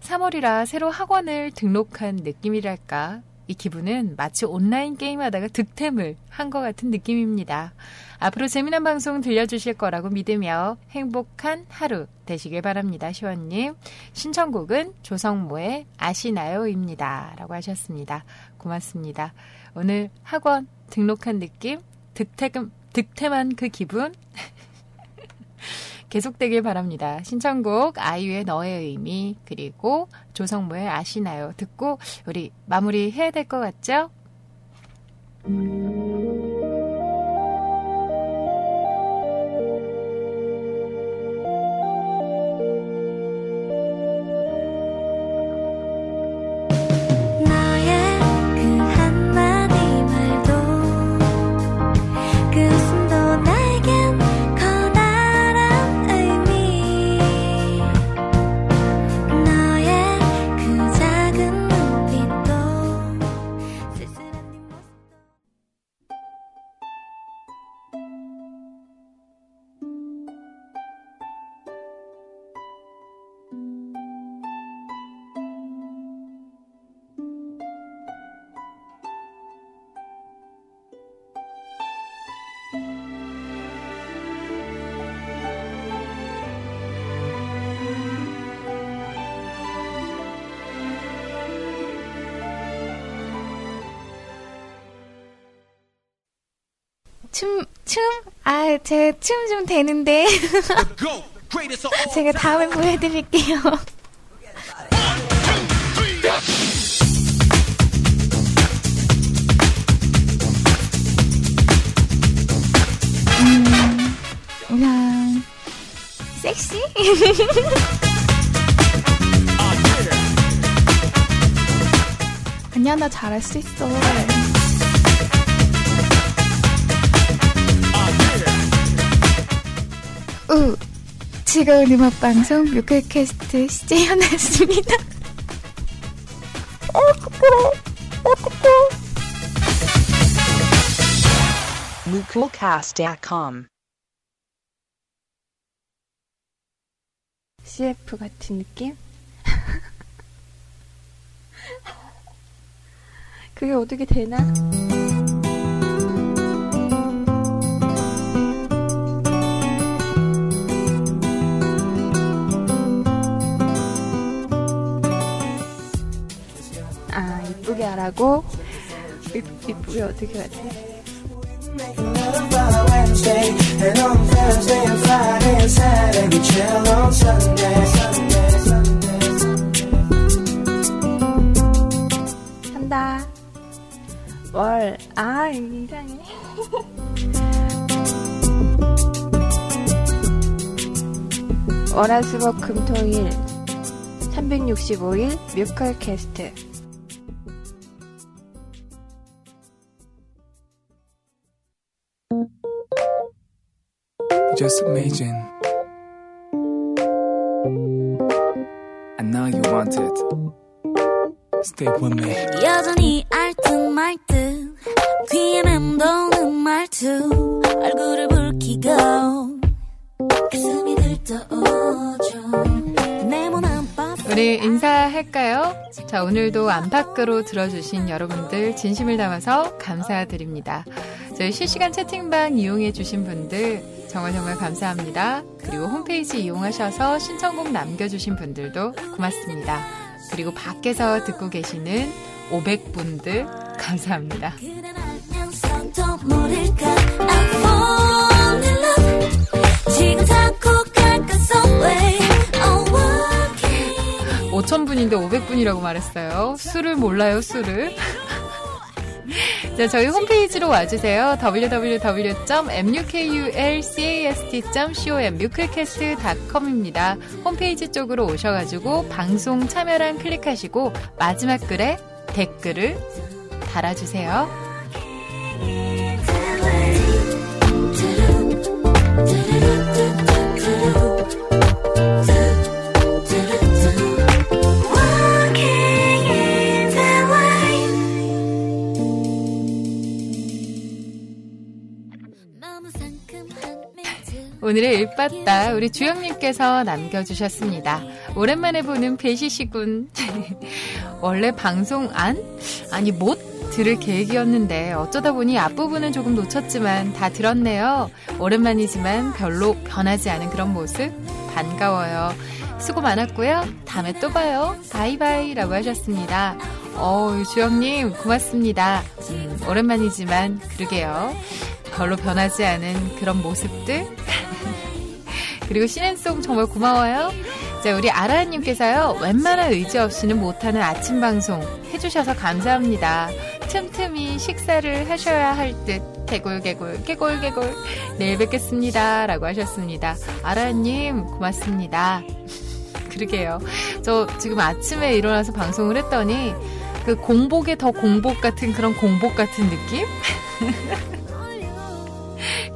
C: 3월이라 새로 학원을 등록한 느낌이랄까. 이 기분은 마치 온라인 게임하다가 득템을 한 것 같은 느낌입니다. 앞으로 재미난 방송 들려주실 거라고 믿으며 행복한 하루 되시길 바랍니다. 시원님. 신청곡은 조성모의 아시나요입니다. 라고 하셨습니다. 고맙습니다. 오늘 학원 등록한 느낌, 득템, 득템한 그 기분 계속되길 바랍니다. 신청곡 아이유의 너의 의미 그리고 조성모의 아시나요 듣고 우리 마무리 해야 될 것 같죠?
I: 아, 제 춤 좀 되는데. 제가 다음에 보여드릴게요. 음, 그냥, 섹시? 아니야, 나 잘할 수 있어. 즐거운 음악 방송 뮤클캐스트 CJ 현아였습니다. 어, 부끄러워. 어, 부끄러워.
A: mukulcast.com
I: CF 같은 느낌? 그게 어떻게 되나? 아, 이쁘게 어떻게 하지?
H: And on Thursday and Friday and Saturday we chill on Sunday. Sunday, Sunday, Sunday.
I: 한다. 뭘, 아, 이상해. 월화수목 금토일 365일 뮤컬 캐스트
J: Just imagine. I know you want it. Stay with me.
B: 여전히 알듯 말듯 귀에 맴도는 말투 얼굴을 붉히고 가슴이 들떠오죠 네모난
C: 우리 인사할까요? 자, 오늘도 안팎으로 들어주신 여러분들 진심을 담아서 감사드립니다. 저희 실시간 채팅방 이용해 주신 분들 정말 정말 감사합니다. 그리고 홈페이지 이용하셔서 신청곡 남겨주신 분들도 고맙습니다. 그리고 밖에서 듣고 계시는 500분들 감사합니다.
B: 그댄 알면서도 모를까 I'm falling in love 지금 자꾸 가까운 somewhere Oh walking
C: 5,000분인데 500분이라고 말했어요. 수를 몰라요, 수를. 자, 저희 홈페이지로 와주세요. www.mukulcast.com, 뮤클캐스트.com입니다. 홈페이지 쪽으로 오셔가지고 방송 참여란 클릭하시고 마지막 글에 댓글을 달아주세요. 오늘의 일빠따 우리 주영님께서 남겨주셨습니다. 오랜만에 보는 배시시군. 원래 방송 안? 아니 못 들을 계획이었는데 어쩌다 보니 앞부분은 조금 놓쳤지만 다 들었네요. 오랜만이지만 별로 변하지 않은 그런 모습 반가워요. 수고 많았고요. 다음에 또 봐요. 바이바이 라고 하셨습니다. 어, 주영님 고맙습니다. 음, 오랜만이지만 그러게요. 별로 변하지 않은 그런 모습들. 그리고 신앤송 정말 고마워요. 자, 우리 아라님께서요, 웬만한 의지 없이는 못하는 아침 방송 해주셔서 감사합니다. 틈틈이 식사를 하셔야 할 듯, 개골 개골, 개골 개골. 내일 뵙겠습니다. 라고 하셨습니다. 아라님, 고맙습니다. 그러게요. 저 지금 아침에 일어나서 방송을 했더니, 그 공복에 더 공복 같은 그런 공복 같은 느낌?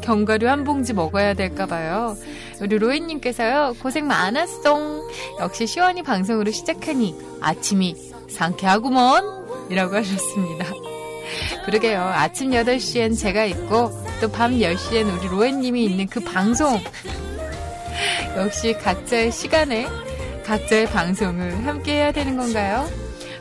C: 견과류 한 봉지 먹어야 될까봐요. 우리 로이님께서요, 고생 많았어. 역시 시원이 방송으로 시작하니 아침이 상쾌하구먼! 이라고 하셨습니다. 그러게요. 아침 8시엔 제가 있고, 또 밤 10시엔 우리 로엔님이 있는 그 방송. 역시 각자의 시간에 각자의 방송을 함께 해야 되는 건가요?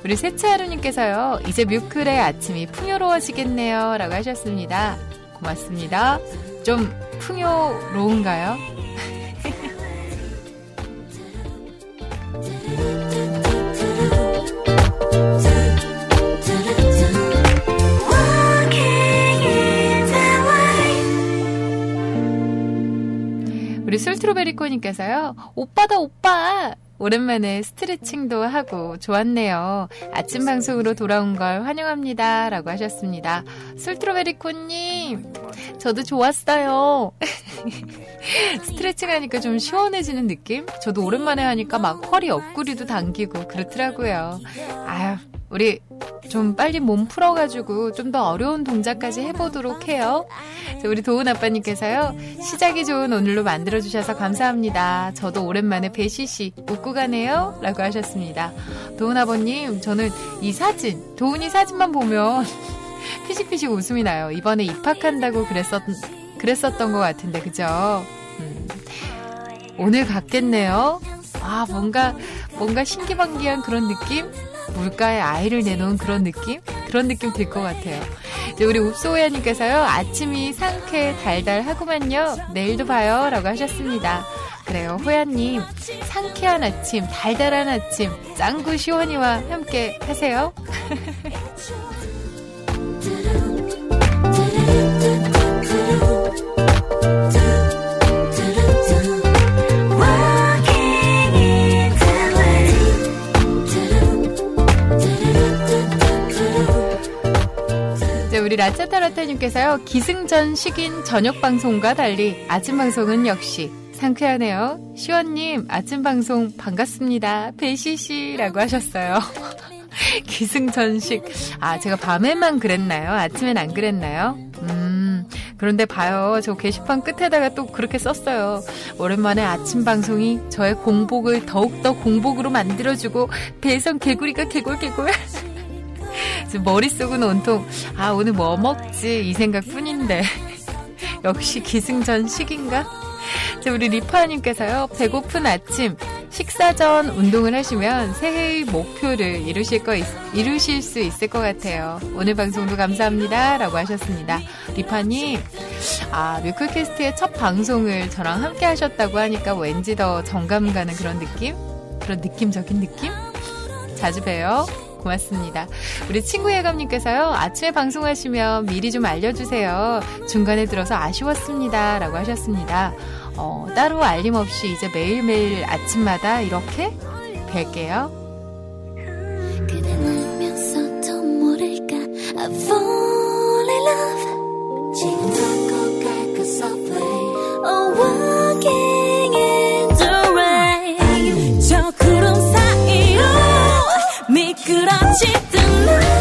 C: 우리 세차하루님께서요, 이제 뮤클의 아침이 풍요로워지겠네요. 라고 하셨습니다. 고맙습니다. 좀 풍요로운가요? 우리 술트로베리코님께서요, 오빠다, 오빠! 오랜만에 스트레칭도 하고 좋았네요. 아침 방송으로 돌아온 걸 환영합니다. 라고 하셨습니다. 술트로베리코님, 저도 좋았어요. 스트레칭 하니까 좀 시원해지는 느낌? 저도 오랜만에 하니까 막 허리 옆구리도 당기고 그렇더라고요. 아유, 우리 좀 빨리 몸 풀어가지고 좀 더 어려운 동작까지 해보도록 해요. 자, 우리 도훈 아빠님께서요. 시작이 좋은 오늘로 만들어주셔서 감사합니다. 저도 오랜만에 배시시 웃고 가네요. 라고 하셨습니다. 도훈 아버님, 저는 이 사진, 도훈이 사진만 보면 피식피식 웃음이 나요. 이번에 입학한다고 그랬었, 그랬었던 것 같은데, 그죠? 음, 오늘 갔겠네요. 아, 뭔가, 뭔가 신기방기한 그런 느낌? 물가에 아이를 내놓은 그런 느낌? 그런 느낌 들 것 같아요. 이제 우리 읍소호야님께서요, 아침이 상쾌 달달하구만요. 내일도 봐요. 라고 하셨습니다. 그래요. 호야님, 상쾌한 아침, 달달한 아침, 짱구 시원이와 함께 하세요. 우리 라차타라타님께서요, 기승전 식인 저녁 방송과 달리 아침 방송은 역시 상쾌하네요. 시원님, 아침 방송 반갑습니다. 배시시라고 하셨어요. 기승전식. 아, 제가 밤에만 그랬나요? 아침엔 안 그랬나요? 음, 그런데 봐요. 저 게시판 끝에다가 또 그렇게 썼어요. 오랜만에 아침 방송이 저의 공복을 더욱더 공복으로 만들어주고, 배선 개구리가 개굴개굴. 머릿속은 온통, 아, 오늘 뭐 먹지? 이 생각 뿐인데. 역시 기승전식인가? 자, 우리 리파님께서요, 배고픈 아침, 식사 전 운동을 하시면 새해의 목표를 이루실 거, 있- 이루실 수 있을 것 같아요. 오늘 방송도 감사합니다. 라고 하셨습니다. 리파님, 아, 뮤클캐스트의 첫 방송을 저랑 함께 하셨다고 하니까 왠지 더 정감 가는 그런 느낌? 그런 느낌적인 느낌? 자주 봬요. 고맙습니다. 우리 친구 예감님께서요, 아침에 방송하시면 미리 좀 알려주세요. 중간에 들어서 아쉬웠습니다. 라고 하셨습니다. 어, 따로 알림 없이 이제 매일매일 아침마다 이렇게 뵐게요.
F: 미끄러지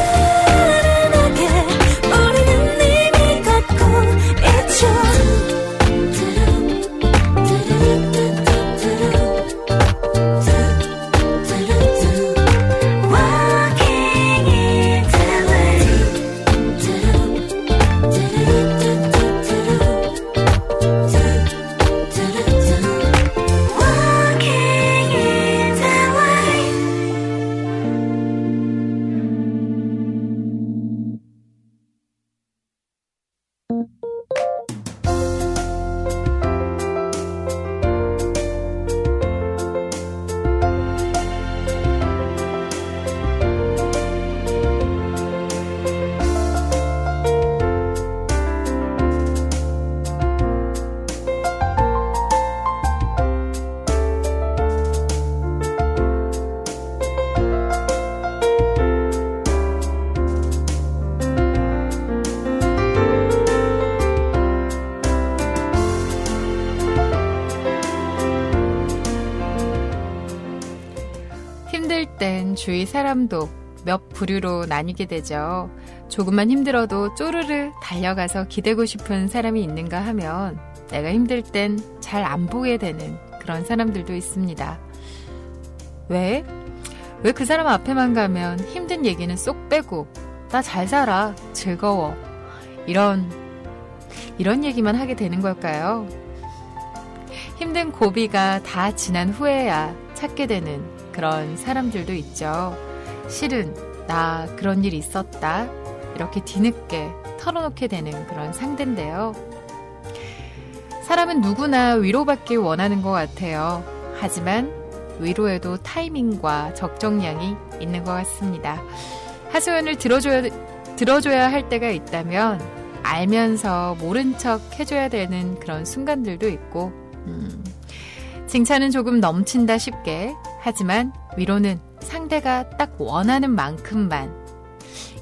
C: 주위 사람도 몇 부류로 나뉘게 되죠. 조금만 힘들어도 쪼르르 달려가서 기대고 싶은 사람이 있는가 하면 내가 힘들 땐 잘 안 보게 되는 그런 사람들도 있습니다. 왜? 왜 그 사람 앞에만 가면 힘든 얘기는 쏙 빼고 나 잘 살아, 즐거워. 이런, 이런 얘기만 하게 되는 걸까요? 힘든 고비가 다 지난 후에야 찾게 되는 그런 사람들도 있죠. 실은 나 그런 일 있었다. 이렇게 뒤늦게 털어놓게 되는 그런 상대인데요. 사람은 누구나 위로받길 원하는 것 같아요. 하지만 위로에도 타이밍과 적정량이 있는 것 같습니다. 하소연을 들어줘야, 들어줘야 할 때가 있다면 알면서 모른 척 해줘야 되는 그런 순간들도 있고, 음, 칭찬은 조금 넘친다 싶게, 하지만 위로는 상대가 딱 원하는 만큼만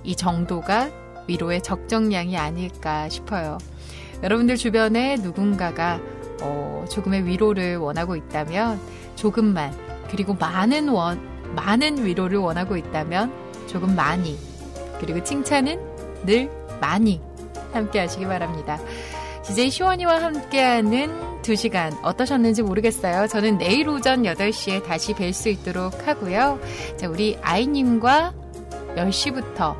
C: 이 정도가 위로의 적정량이 아닐까 싶어요. 여러분들 주변에 누군가가 어, 조금의 위로를 원하고 있다면 조금만 그리고 많은 원 많은 위로를 원하고 있다면 조금 많이 그리고 칭찬은 늘 많이 함께 하시기 바랍니다. DJ 시원이와 함께하는 2시간 어떠셨는지 모르겠어요. 저는 내일 오전 8시에 다시 뵐 수 있도록 하고요. 자, 우리 아이님과 10시부터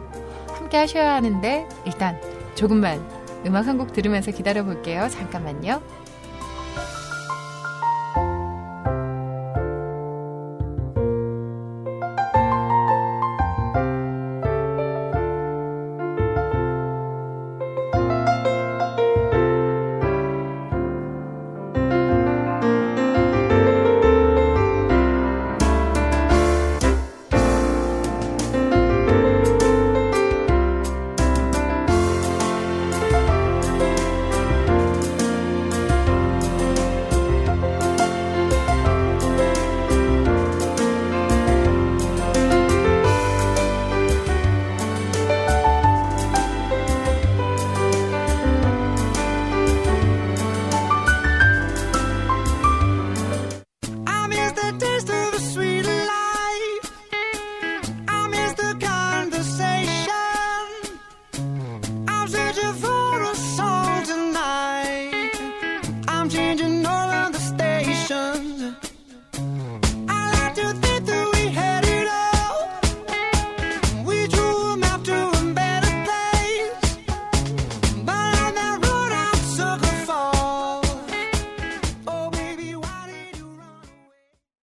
C: 함께 하셔야 하는데 일단 조금만 음악 한 곡 들으면서 기다려 볼게요. 잠깐만요.